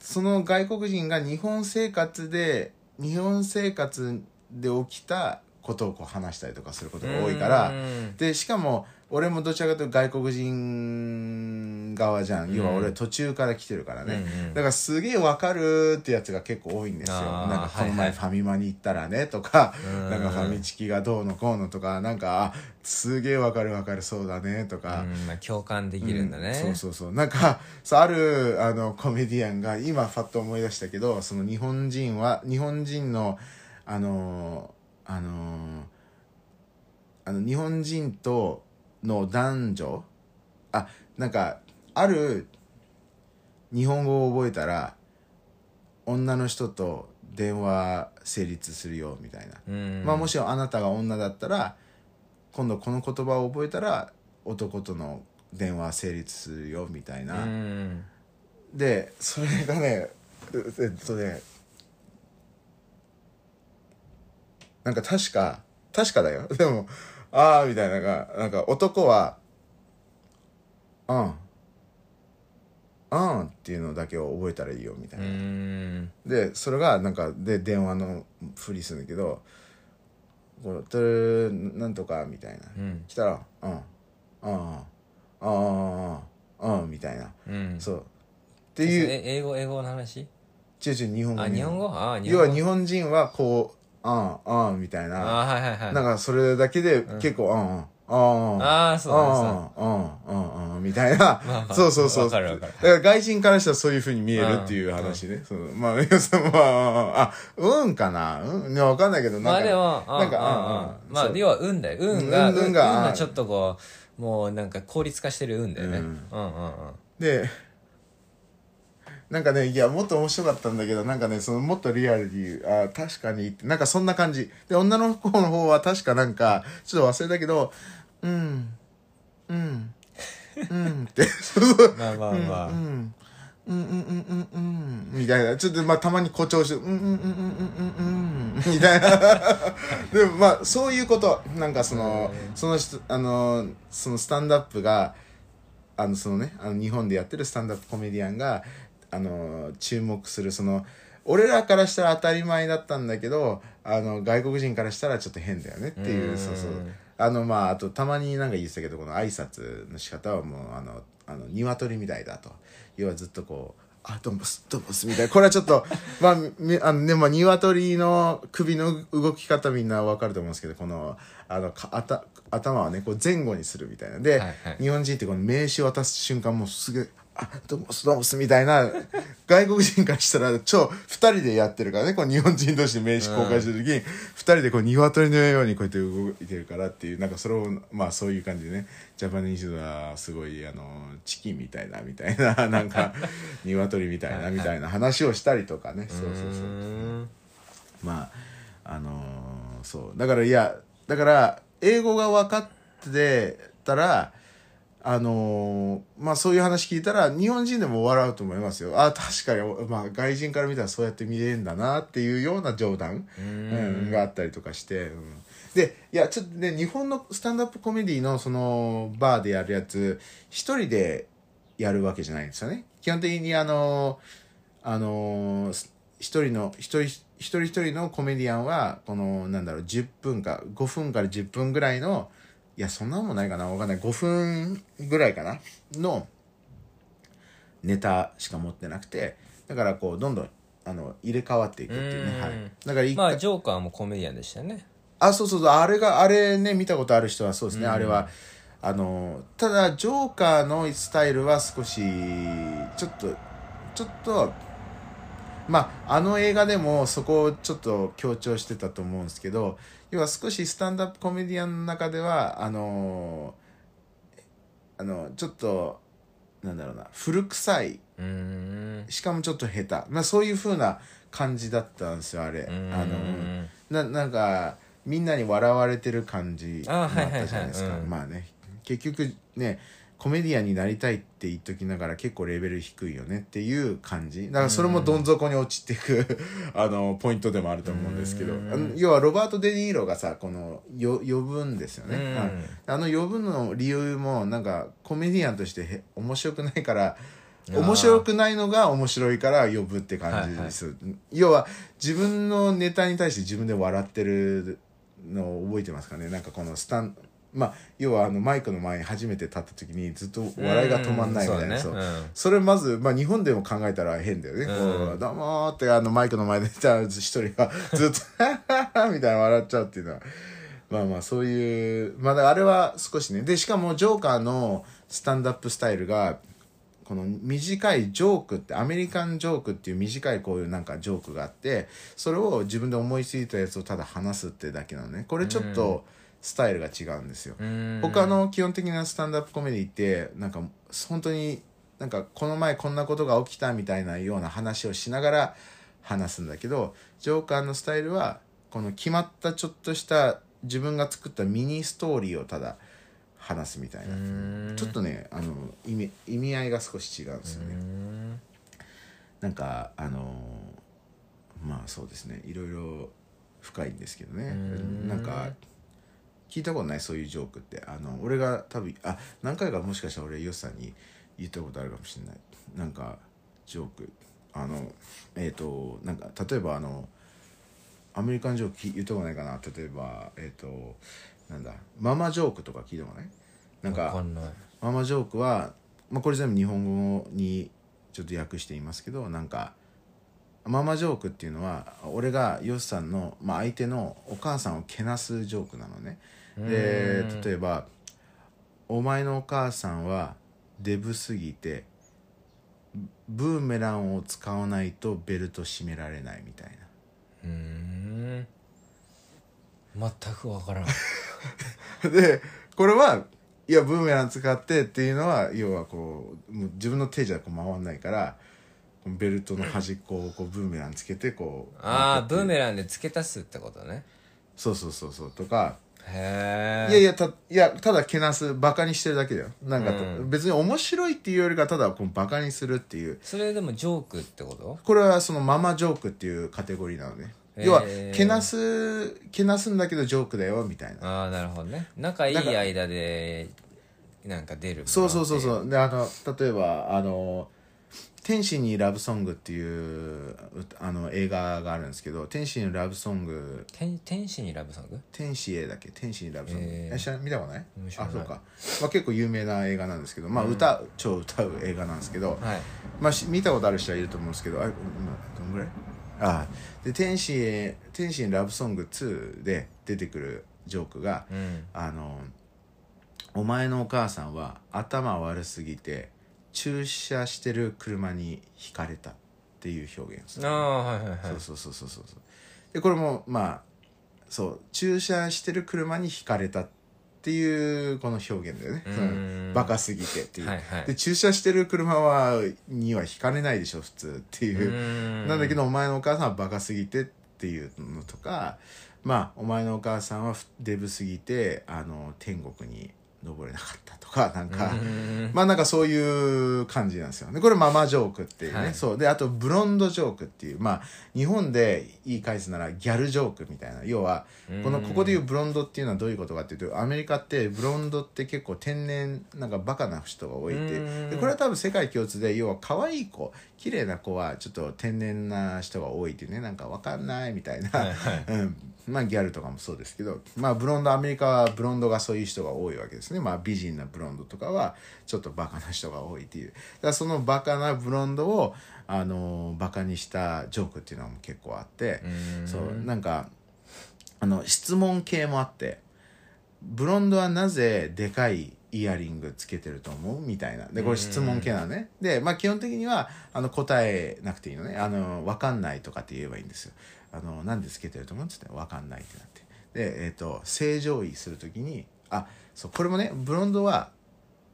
その外国人が日本生活で日本生活で起きたことをこう話したりとかすることが多いからうん。でしかも俺もどちらかというと外国人側じゃん。要は俺途中から来てるからね、うんうん。だからすげえわかるってやつが結構多いんですよ。なんかこのはいはい前ファミマに行ったらねとか、うんなんかファミチキがどうのこうのとかなんかあすげえわかるわかるそうだねとか、うんまあ、共感できるんだね、うんそうそうそう。なんかあるあのコメディアンが今ファッと思い出したけどその日本人は日本人のあのあのあの日本人との男女？あなんかある日本語を覚えたら女の人と電話成立するよみたいな。うん。まあもしあなたが女だったら今度この言葉を覚えたら男との電話成立するよみたいな、うん。でそれがねえっとねなんか確か確かだよ。でもああみたいなのがなんか男は「うん」「うん」っていうのだけを覚えたらいいよみたいうな、ん。でそれがなんかで電話のふりするんだけど「こうトゥルなんとか」みたいな、うん。来たら「うん」「うん」「うん」「うん」みたいな。うん。そう。っていう。え英語英語の話？違う違う日本語？あ日本語。要は日本人はこう「うん」「うん」みたいな。あはいはいはい。なんかそれだけで結構「うん」うん「うん」ああそうだね。うんうんうんうんみたいな、まあまあそうそうそう。わかるわかる。だから外人からしたらそういうふうに見えるっていう話ね、そのまあ要するにまああうんかな？うんいやわかんないけどなんかまあでもなんかうんうんうん。うんそうまあ要は運だよ。運がうん運が運がちょっとこうもうなんか効率化してる運だよね。ううんんうんうん。でなんかねいやもっと面白かったんだけどなんかねそのもっとリアルにあ確かにってなんかそんな感じ。で女の子の方は確かなんかちょっと忘れたけどうんうんうんって。そうそうまあまあまあ。うんうんうんうんうんうんみたいな。ちょっとまあたまに誇張してうんうんうんうんうんうんうんみたいな。でもまあそういうこと。なんかそのその人あのそのスタンダップがあのそのねあの日本でやってるスタンダップコメディアンがあの注目するその俺らからしたら当たり前だったんだけどあの外国人からしたらちょっと変だよねっていううん。そうそう。あのまああとたまになんか言ってたけどこの挨拶の仕方はもうあのあの鶏みたいだと。要はずっとこう「あどうもすどうもす」みたいな。これはちょっと まあみあのねまあ鶏の首の動き方みんなわかると思うんですけどこのあのかあた頭はねこう前後にするみたいな。で、はいはい。日本人ってこの名刺渡す瞬間もうすぐ「あどうもすどうもす」みたいな。外国人からしたら超二人でやってるからね。こう日本人同士で名刺交換してる時に、二人でこう鶏のようにこうやって動いてるからっていうなんかそれをまあそういう感じでね。ジャパニーズはすごいあのチキンみたいなみたいな。なんか鶏みたいな みたいな話をしたりとかね。そうそうそうう。んまああのーそう。だからいやだから英語が分かってたらあのーまあそういう話聞いたら日本人でも笑うと思いますよ。あ確かに、まあ、外人から見たらそうやって見れるんだなっていうような冗談、うん。があったりとかして、うん。でいやちょっとね日本のスタンダップコメディのそのバーでやるやつ一人でやるわけじゃないんですよね。基本的にあのあのー一人の一人一人一人のコメディアンはこのなんだろう10分か5分から10分ぐらいのいやそんなもんないかな。わかんない。5分ぐらいかな。のネタしか持ってなくてだからこうどんどんあの入れ替わっていくっていうね。うん。はい。だからまあジョーカーもコメディアンでしたよね。あそうそうそう。あれがあれね見たことある人はそうですね、あれはあのただジョーカーのスタイルは少しちょっとちょっとまああの映画でもそこをちょっと強調してたと思うんですけど要は少しスタンダップコメディアンの中ではあのあのちょっとなんだろうな古臭い。うん。しかもちょっと下手、まあ、そういう風な感じだったんですよあれ。うん。あのななんかみんなに笑われてる感じもあったじゃないですか。うん。まあね。結局ねコメディアンになりたいって言っときながら結構レベル低いよねっていう感じ。だからそれもどん底に落ちていく あのポイントでもあると思うんですけど。要はロバート・デ・ニーロがさこのよ呼ぶんですよね、あの呼ぶの理由もなんかコメディアンとしてへ面白くないから面白くないのが面白いから呼ぶって感じです、要は自分のネタに対して自分で笑ってるのを覚えてますかね。なんかこのスタンまあ要はあのマイクの前に初めて立った時にずっと笑いが止まんないみたいな、そううんそうだねそれまず、まあ、日本でも考えたら変だよね。うんこうどうもーってあのマイクの前でじゃあ一人がずっと みたいな笑っちゃうっていうのは。まあまあそういう、まああれは少しね。で、しかもジョーカーのスタンダップスタイルが、この短いジョークって、アメリカンジョークっていう短いこういうなんかジョークがあって、それを自分で思いついたやつをただ話すってだけなのね。これちょっとスタイルが違うんですよ。うん。他の基本的なスタンダップコメディってなんか本当になんかこの前こんなことが起きたみたいなような話をしながら話すんだけどジョーカーのスタイルはこの決まったちょっとした自分が作ったミニストーリーをただ話すみたいなうん。ちょっとねあの意味意味合いが少し違うんですよね。うん。なんかあのまあそうですね。いろいろ深いんですけどね。うん。なんか聞いたことないそういうジョークって。あの俺が多分あ何回かもしかしたら俺ヨシさんに言ったことあるかもしれない。なんかジョーク。あのえっ、となんか例えばあのアメリカンジョーク聞言ったことないかな。例えばえっ、となんだママジョークとか聞いたことない？なんかママジョークは、まあ、これ全部日本語にちょっと訳していますけどなんかママジョークっていうのは俺がヨシさんの、まあ、相手のお母さんをけなすジョークなのね。でうん。例えば「お前のお母さんはデブすぎてブーメランを使わないとベルト締められない」みたいな。うん。全くわからん。でこれはいやブーメラン使ってっていうのは要はこう自分の手じゃこう回んないからベルトの端っこをこうブーメランつけてこうああブーメランで付け足すってことね。そうそうそうそう。とか。へえいやいやたいやただけなすバカにしてるだけだよ。なんか、うん。別に面白いっていうよりかただこうバカにするっていう。それでもジョークってこと？これはそのママジョークっていうカテゴリーなのね。へー。要はけなすけなすんだけどジョークだよみたいな。ああなるほどね。仲いい間でなんか出るそう。そうそううそう。であの例えばあの「天使にラブソング」っていう歌あの映画があるんですけど「天使にラブソング。天天使にラブソング」天使へだっけ天使にラブソング、え知ら見たことない？あそうか、まあ、結構有名な映画なんですけど、まあ、歌、超歌う映画なんですけど、はい。まあ、し見たことある人はいると思うんですけどあ今どんぐらい？あで天使へ「天使にラブソング2」で出てくるジョークがうん。あのお前のお母さんは頭悪すぎて駐車してる車にひかれたっていう表現をするああはいはいはい。そうそうそうそうでこれもまあそう駐車してる車にひかれたっていうこの表現だよね。うん。バカすぎてっていう、はいはい。で駐車してる車はにはひかれないでしょ普通っていう。うん。なんだけどお前のお母さんはバカすぎてっていうのとかまあお前のお母さんはデブすぎてあの天国に登れなかったとかなんかうん。まあなんかそういう感じなんですよね。これママジョークっていうね、はい。そう。であとブロンドジョークっていうまあ日本で言い返すならギャルジョークみたいな。要はこのここでいうブロンドっていうのはどういうことかっていうとアメリカってブロンドって結構天然なんかバカな人が多いて。うんでこれは多分世界共通で要は可愛い子綺麗な子はちょっと天然な人が多いっていうねなんかわかんないみたいな、はいはい。うん、まあギャルとかもそうですけど。まあブロンドアメリカはブロンドがそういう人が多いわけですね。まあ美人なブロンドとかはちょっとバカな人が多いっていう。だからそのバカなブロンドをあのバカにしたジョークっていうのも結構あって。うん。そうなんかあの質問系もあって。ブロンドはなぜでかいイヤリングつけてると思う？みたいな。でこれ質問系なのね。でまあ基本的にはあの答えなくていいのね。あの分かんないとかって言えばいいんですよ。あのなんでつけてると思うっつって。分かんないってなって。でえっ、と正常位するときにあそうこれもねブロンドは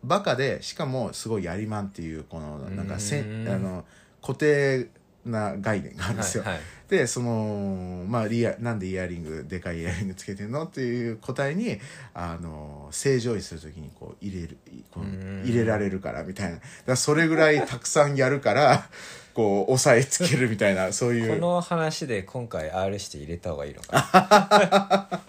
バカでしかもすごいやりまんっていうこのなんかせうん。あの固定な概念があるんですよ、はいはいでそのまあリアなんでイヤリングでかいイヤリングつけてんの？っていう答えにあの正常位するときにこう入れるこううん入れられるからみたいな。だそれぐらいたくさんやるからこう押さえつけるみたいなそういう。この話で今回 R して入れた方がいいのか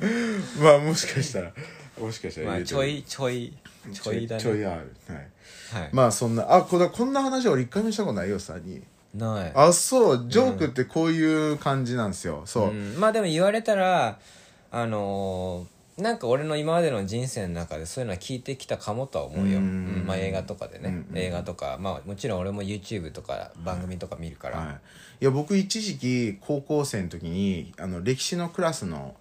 まあもしかしたらもしかしたな、まあ、ちょいちょいちょいだね。ちょいある。はい。はい、まあそんなあこれこんな話俺一回もしたことないよさにない。あそう。ジョークってこういう感じなんですよ、そう、ん。まあでも言われたらあのーなんか俺の今までの人生の中でそういうのは聞いてきたかもとは思うよ、ううん。んまあ、映画とかでね、うん。うん。映画とか、まあ、もちろん俺も YouTube とか番組とか見るから、はい、いや僕一時期高校生の時にあの歴史のクラスの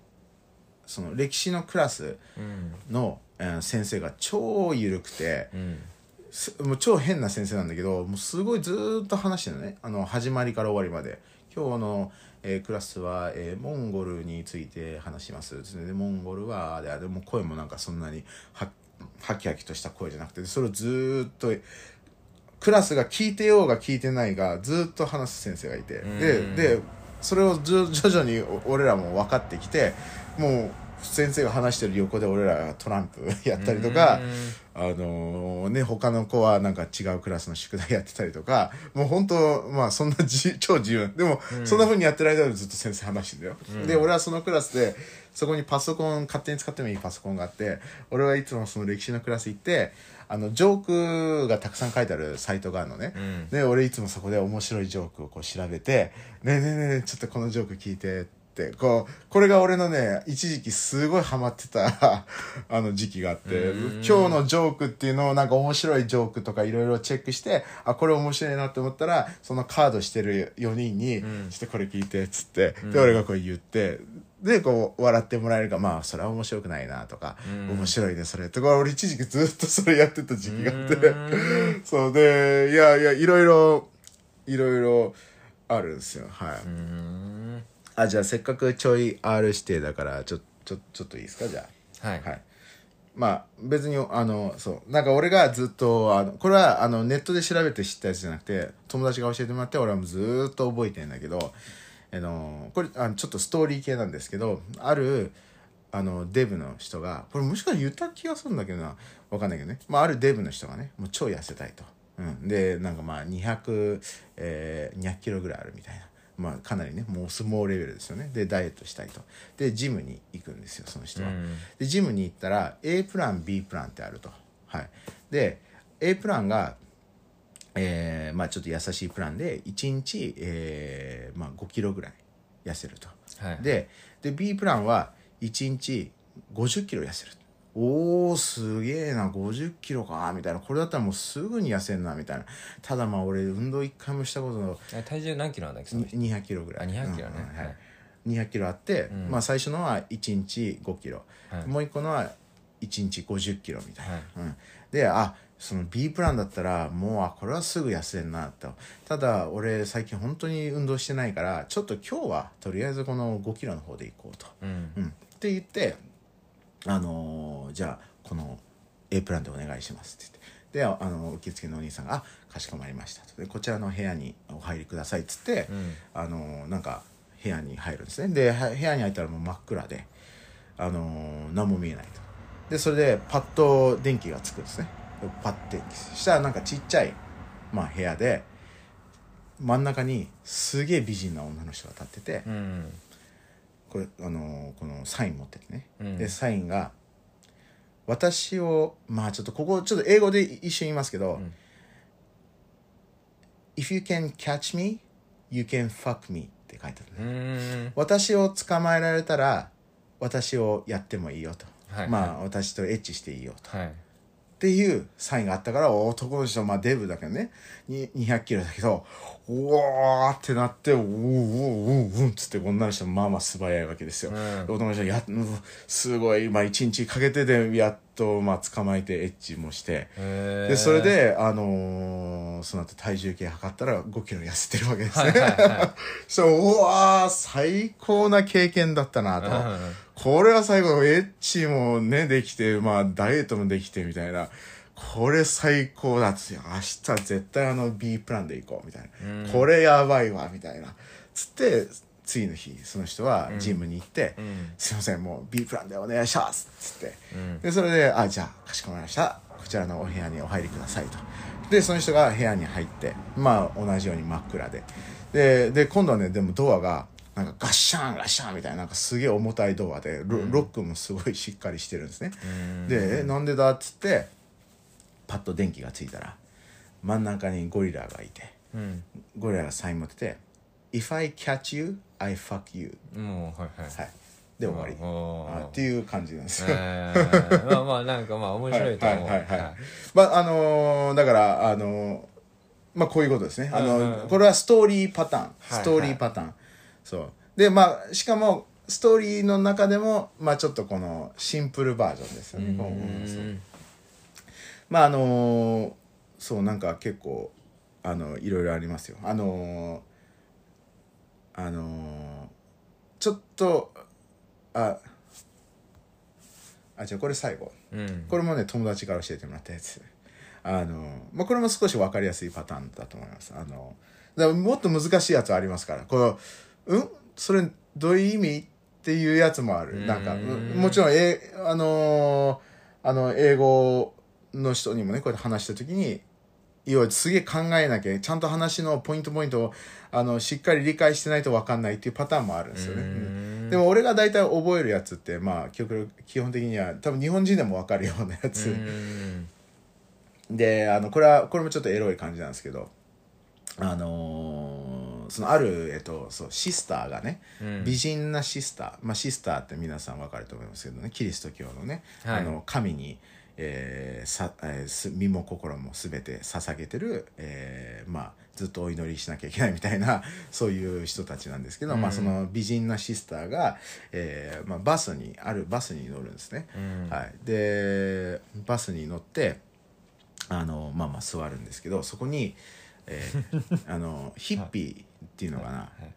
その歴史のクラスうん。の、えー先生が超緩くてうん。すもう超変な先生なんだけどもうすごいずーっと話してるのね。あの始まりから終わりまで。今日の、えークラスは、えーモンゴルについて話します。つってでモンゴルはででも声もなんかそんなにははきはきとした声じゃなくてそれをずーっとクラスが聞いてようが聞いてないがずーっと話す先生がいて。でうん。でそれを徐徐々にお俺らも分かってきてもう先生が話してる横で俺らがトランプ やったりとか、あのね他の子はなんか違うクラスの宿題やってたりとかもう本当まあそんなじ超自由。でも、そんな風にやってる間はずっと先生話してんだよ、で俺はそのクラスでそこにパソコン勝手に使ってもいいパソコンがあって俺はいつもその歴史のクラス行ってあのジョークがたくさん書いてあるサイトがあるのね、ん。で俺いつもそこで面白いジョークをこう調べて「ねえねえねえちょっとこのジョーク聞いて」ってこうこれが俺のね一時期すごいハマってた あの時期があって今日のジョークっていうのをなんか面白いジョークとかいろいろチェックしてあこれ面白いなって思ったらそのカードしてる4人に「ちょっとこれ聞いて」っつってで俺がこう言って。でこう笑ってもらえるかまあそれは面白くないなとか、面白いねそれとか俺一時期ずっとそれやってた時期があって そうでいやいやいろいろいろいろあるんですよ。はい、うんあじゃあせっかくちょい R 指定だからちょちょちょっといいですか？じゃはい、あはい。まあ別にあのそう。なんか俺がずっとあのこれはあのネットで調べて知ったやつじゃなくて友達が教えてもらって俺はもうずーっと覚えてんだけどあのこれあのちょっとストーリー系なんですけどあるあのデブの人がこれもしかしたら言った気がするんだけどな。わかんないけどね、まあ、あるデブの人がねもう超痩せたいと、うん、でなんかまあ200、えー、200キロぐらいあるみたいなまあかなりねもう相撲レベルですよね。でダイエットしたいと。でジムに行くんですよその人は、うん。でジムに行ったら A プラン B プランってあると。はい。で A プランがえーまあちょっと優しいプランで1日、えーまあ、5キロぐらい痩せると。はい。でで B プランは1日50キロ痩せるおーすげえな50キロかみたいな。これだったらもうすぐに痩せんなみたいな。ただまあ俺運動一回もしたことのえ体重何キロなんだっけその人？200キロぐらい。あ200キロね。うんはい。はい。200キロあって、ん。まあ最初のは1日5キロ、はい。もう一個のは1日50キロみたいな、はい。うん、であその B プランだったらもうあこれはすぐ痩せんなと。ただ俺最近本当に運動してないからちょっと今日はとりあえずこの5キロの方で行こうと、うん。うん、って言ってあのーじゃあこの A プランでお願いしますって言って。であの受付のお兄さんが「あかしこまりました」と。でこちらの部屋にお入りくださいっつって、うん。あのなんか部屋に入るんですね。では部屋に入ったらもう真っ暗であの何も見えないと。でそれでパッと電気がつくんですね。パッてしたらなんかちっちゃい、まあ、部屋で真ん中にすげえ美人な女の人が立ってて、うんこれあのこのサイン持っててね、うん。でサインが私をまあちょっとここちょっと英語で一緒に言いますけど、ん。If you can catch me you can fuck me って書いてあるね、うん。私を捕まえられたら私をやってもいいよと、はい。まあ私とエッチしていいよと。はいっていうサインがあったから男の人まあデブだけどね。に200キロだけどうわーってなってうーうーうーうんっつって女の人もまあまあ素早いわけですよ、うん。で男の人やうんすごいまあ一日かけてでやっと、まあ、捕まえてエッチもして、でそれで、あのーその後体重計測ったら5キロ痩せてるわけですね。そううわー最高な経験だったなと。うんこれは最後エッチもねできてまあダイエットもできてみたいな。これ最高だっつって明日絶対あの B プランで行こうみたいな、うん。これやばいわみたいな。つって次の日その人はジムに行って、うん。すいませんもう B プランでお願いしますっつって、うん。でそれで「あじゃあかしこまりました。こちらのお部屋にお入りください」と。でその人が部屋に入ってまあ同じように真っ暗で。でで今度はねでもドアがなんかガッシャンガッシャンみたいななんかすげえ重たいドアでロ,、ロックもすごいしっかりしてるんですね、うん。でえなんでだっつってパッと電気がついたら真ん中にゴリラがいてうん。ゴリラがサイン持ってて「If I catch you, I fuck you もうはいはい」はい。で終わり。っていう感じなんですよ、えー。まあまあなんかまあ面白いと思う。はいはいはいはい。まああのーだからあのーまあこういうことですね。あの、うんうん。これはストーリーパターン。はいストーリーパターン、そう。でまあしかもストーリーの中でもまあちょっとこのシンプルバージョンですよね、うまああのーそうなんか結構あのいろいろありますよ。あのーあのーちょっとああじゃあこれ最後。うん。これもね友達から教えてもらったやつ。あの、まあ、これも少し分かりやすいパターンだと思います。あのだからもっと難しいやつありますから。このうん？それどういう意味っていうやつもある。なんかうんもちろんえあのあの英語の人にもねこうやって話した時に要はすげえ考えなきゃちゃんと話のポイントポイントをあのしっかり理解してないと分かんないっていうパターンもあるんですよね。うん。でも俺が大体覚えるやつってまあ極力基本的には多分日本人でも分かるようなやつ、うん。であのこれはこれもちょっとエロい感じなんですけどあのーそのある、えっと、そうシスターがね、うん。美人なシスター、まあ、シスターって皆さん分かると思いますけどねキリスト教のね、はい。あの神に、えーさえーす身も心も全て捧げてる、えーまあ、ずっとお祈りしなきゃいけないみたいな そういう人たちなんですけど、うん。まあ、その美人なシスターが、えーまあ、バスにあるバスに乗るんですね。うん。はい、でバスに乗ってあのまあまあ座るんですけどそこに、えー あのヒッピーっていうのかな、はい。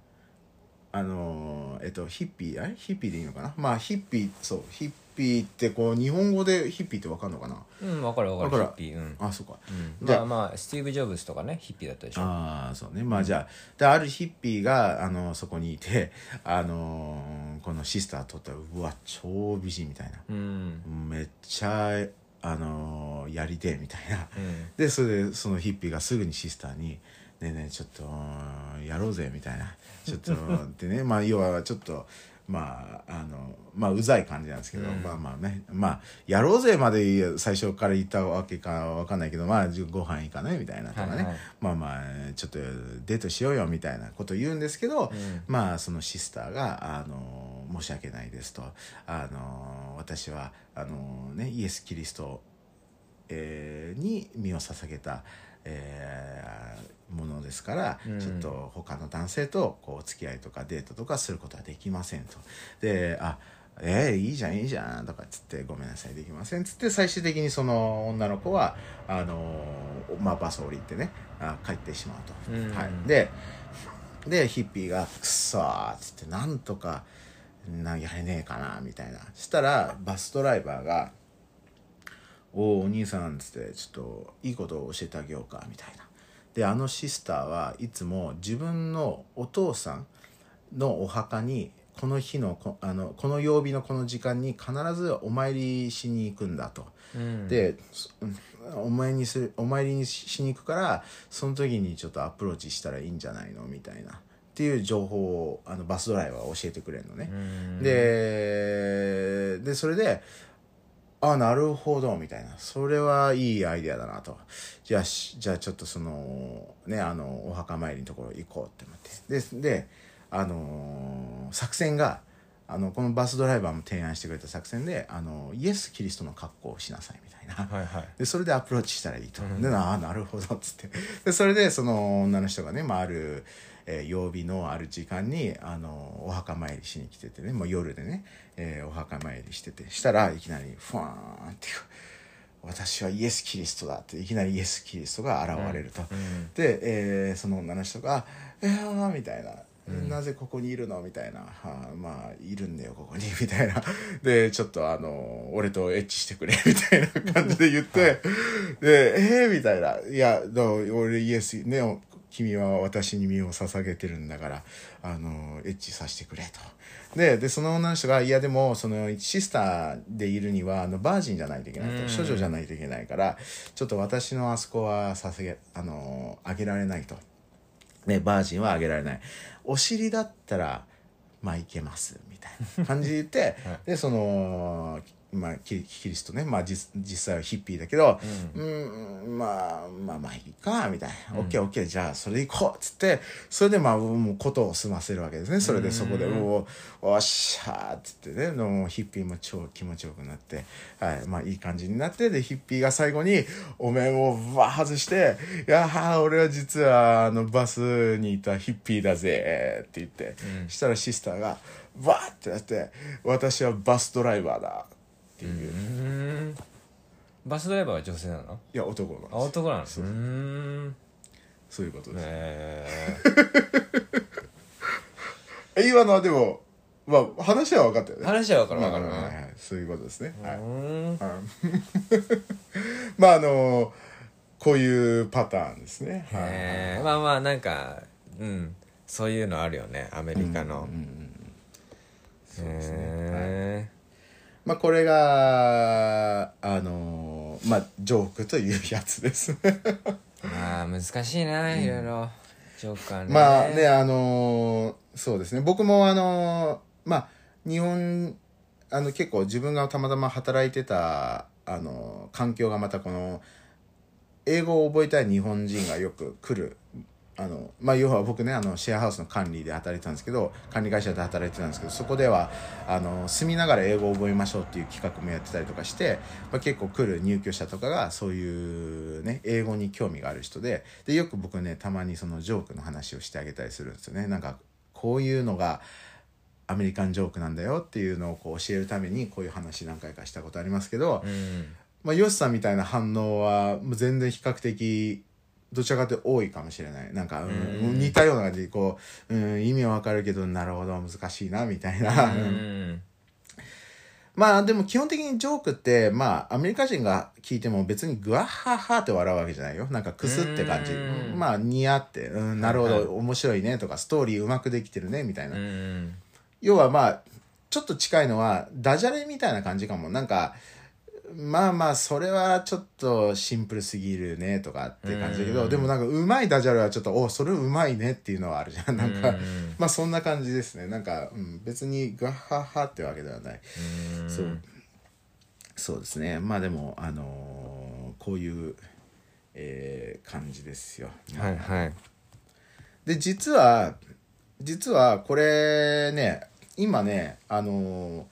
あのえっとヒッピーあれ？ヒッピーでいいのかな？まあヒッピーそうヒッピーってこう日本語でヒッピーってわかんのかな？うん分かる分かる。わかる。ヒッピー。うん。あそうか、うん。じゃあまあまあスティーブ・ジョブズとかねヒッピーだったでしょ。ああそうね。まあじゃあであるヒッピーがあのそこにいて あのこのシスター撮ったらうわ超美人みたいな。うん。めっちゃあのやりてえみたいな。うん。でそれでそのヒッピーがすぐにシスターに「ねえねえちょっとうんやろうぜ」みたいな。ちょっと でね。まあ要はちょっとまああのまあうざい感じなんですけど、うん。まあまあね。まあやろうぜまで最初から言ったわけかわかんないけどまあご飯行かない？みたいなとかね、はいはい。まあまあちょっとデートしようよみたいなこと言うんですけど、うん。まあそのシスターが「あの申し訳ないです」と「あの私はあの、ね、イエス・キリスト、えーに身を捧げた、えーものですから、うんちょっと他の男性とこうお付き合いとかデートとかすることはできませんと。であえー、いいじゃんいいじゃんとかっつってごめんなさいできませんっつって最終的にその女の子はあのまあ、バスを降りてねあ帰ってしまうと。うんはい、ででヒッピーが「くっそー」っつってなんとかなやれねえかなみたいなそしたらバスドライバーが「おおお兄さん」っつって「ちょっといいことを教えてあげようか」みたいなであのシスターはいつも自分のお父さんのお墓にこの日のこあのこの曜日のこの時間に必ずお参りしに行くんだと。うんでお参りにするお参りにししに行くからその時にちょっとアプローチしたらいいんじゃないのみたいなっていう情報をあのバスドライバーが教えてくれるのねう。んででそれであなるほどみたいな。それはいいアイデアだなと。じゃあしじゃあちょっとそのねあのお墓参りのところ行こうって思って。でであのー作戦があのこのバスドライバーも提案してくれた作戦であのイエス・キリストの格好をしなさいみたいな、はいはい。でそれでアプローチしたらいいと、でああなるほどっつって。でそれでその女の人がね、まあ、ある、えー曜日のある時間にあのお墓参りしに来ててねもう夜でね、えーお墓参りしててしたらいきなりファーンっていう私はイエス・キリストだっていきなりイエス・キリストが現れると、で、えーその女の人が「えー、みたいな。なぜここにいるの？みたいな、はあ、まあいるんだよここに。みたいな。でちょっとあの俺とエッチしてくれみたいな感じで言って、でえー、みたいな。いやだ俺イエスね君は私に身を捧げてるんだからあのエッチさせてくれと。ででその女の人がいやでもそのシスターでいるにはあのバージンじゃないといけないと、うん。処女じゃないといけないからちょっと私のあそこはさせあのあげられないと。ね、バージンはあげられない。お尻だったらまあいけます。みたいな感じで言って、でその、まあ、キキリストね、まあ、実実際はヒッピーだけどうん。んまあまあまあいいかみたいな、オッケーオッケーじゃあそれで行こうっつってそれでまあもうことを済ませるわけですね。それでそこでもうおっしゃーっつってね。もうヒッピーも超気持ちよくなって、はいまあ、いい感じになってでヒッピーが最後にお面をわー外して「いやー俺は実はあのバスにいたヒッピーだぜ」って言って、そしたらシスターがわーってなって「私はバスドライバーだ」っていう、ういん。バスドライバーは女性なの？や男なんですあ男なんですうーん。そういうことです、ええ今のはでもまあ話は分かったよー、ね。話は分かるまあ分かるはいはいそういうことですね、はい、うーん。は いまああのこういうパターンですね、はい。えー、まあまあなんかうん。そういうのあるよね。アメリカの、そうですね。へまあこれがあのまあジョークというやつです。ーまあ難しいないろいろ。ジョーカーね。まあねあのそうですね。僕もあのまあ日本あの結構自分がたまたま働いてたあの環境がまたこの英語を覚えたい日本人がよく来るあのまあ要は僕ねあのシェアハウスの管理で働いてたんですけど管理会社で働いてたんですけどそこではあの住みながら英語を覚えましょうっていう企画もやってたりとかして、まあ、結構来る入居者とかがそういうね英語に興味がある人ででよく僕ねたまにそのジョークの話をしてあげたりするんですよね。なんかこういうのがアメリカンジョークなんだよっていうのをこう教えるためにこういう話何回かしたことありますけど、うん。まあ、ヨシさんみたいな反応は全然比較的どちらかというと多いかもしれない。なんか、うん似たような感じでこう、うん、意味はわかるけどなるほど難しいなみたいな、うん。まあでも基本的にジョークってまあアメリカ人が聞いても別にグワッハッハって笑うわけじゃないよ。なんかクスって感じ。うん。まあ似合って、うん、なるほはいど面白いねとかストーリーうまくできてるねみたいな、うん。要はまあちょっと近いのはダジャレみたいな感じかも。なんかまあまあそれはちょっとシンプルすぎるねとかって感じだけど、うん。でもなんかうまいダジャレはちょっとおそれうまいねっていうのはあるじゃん。なんか、うんまあそんな感じですね。なんか、うん、別にガッハッハってわけではない、うん。そう。そうですね。まあでもあのーこういう、えー感じですよ。はいはい。で実は実はこれね今ねあのー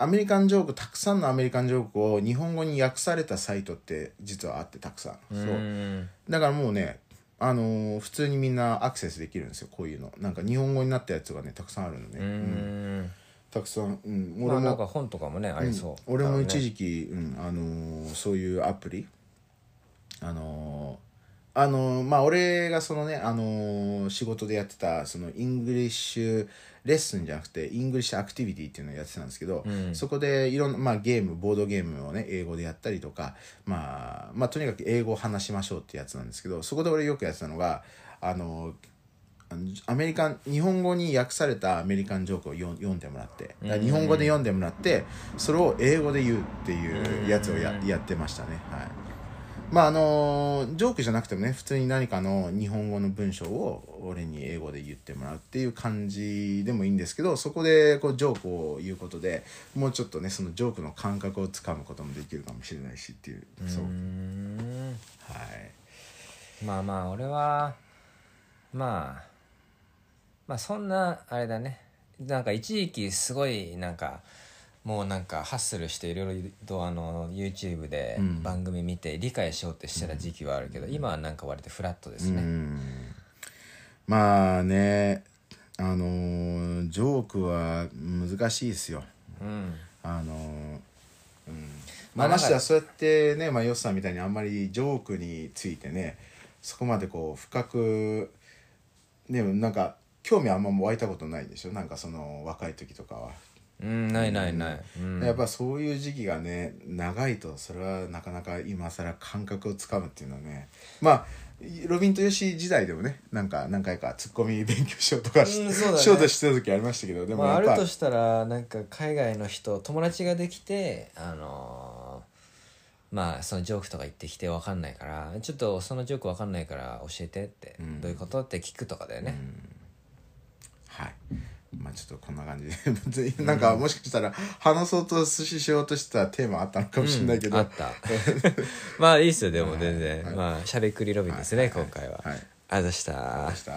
アメリカンジョークたくさんのアメリカンジョークを日本語に訳されたサイトって実はあってたくさん。そう。うんだからもうねあのー普通にみんなアクセスできるんですよこういうの。なんか日本語になったやつがねたくさんあるのね、ううん。んたくさん、うん、まあ俺も、なんか本とかもねありそう。俺も一期時期、うんあのーそういうアプリ。あのーあのーまあ俺がそのね、あのー仕事でやってたその English lesson じゃなくて English activity っていうのをやってたんですけど、うん。そこでいろんな、まあ、ゲームボードゲームをね英語でやったりとか、まあ、まあとにかく英語を話しましょうってやつなんですけどそこで俺よくやってたのがあのアメリカン日本語に訳されたアメリカンジョークをよ読んでもらって日本語で読んでもらってそれを英語で言うっていうやつをややってましたね。はいまああのジョークじゃなくてもね普通に何かの日本語の文章を俺に英語で言ってもらうっていう感じでもいいんですけどそこでこうジョークを言うことでもうちょっとねそのジョークの感覚をつかむこともできるかもしれないしっていう。そう。うん。はい。まあまあ俺はまあまあそんなあれだね。なんか一時期すごいなんかもうなんかハッスルしていろいろとあの YouTube でうん。番組見て理解しようってしてた時期はあるけど、今はなんか割とフラットですね、うん。まあねあのージョークは難しいですよ。うん。あのーうん。まあましてやそうやってね、まあ、ヨスさんみたいにあんまりジョークについてねそこまでこう深くでもなんか興味あんま湧いたことないでしょ？なんかその若い時とかは、うんないないない、うん。やっぱそういう時期がね長いとそれはなかなか今更感覚をつかむっていうのはねまあロビンとヨシ時代でもねなんか何回かツッコミ勉強しようとかし,、うんそうだね。しようとしてた時ありましたけどでもまあ、やっぱ、あるとしたらなんか海外の人友達ができてあのーまあそのジョークとか言ってきて分かんないからちょっとそのジョーク分かんないから教えてって、うん。どういうことって聞くとかだよね、はいまあちょっとこんな感じで。別 になんかもしかしたら話そうとしようとしたテーマあったのかもしれないけど、あった。まあいいっすよでも全然、はいまあしゃべくりロビンですね、はい今回は、はいありがとうございました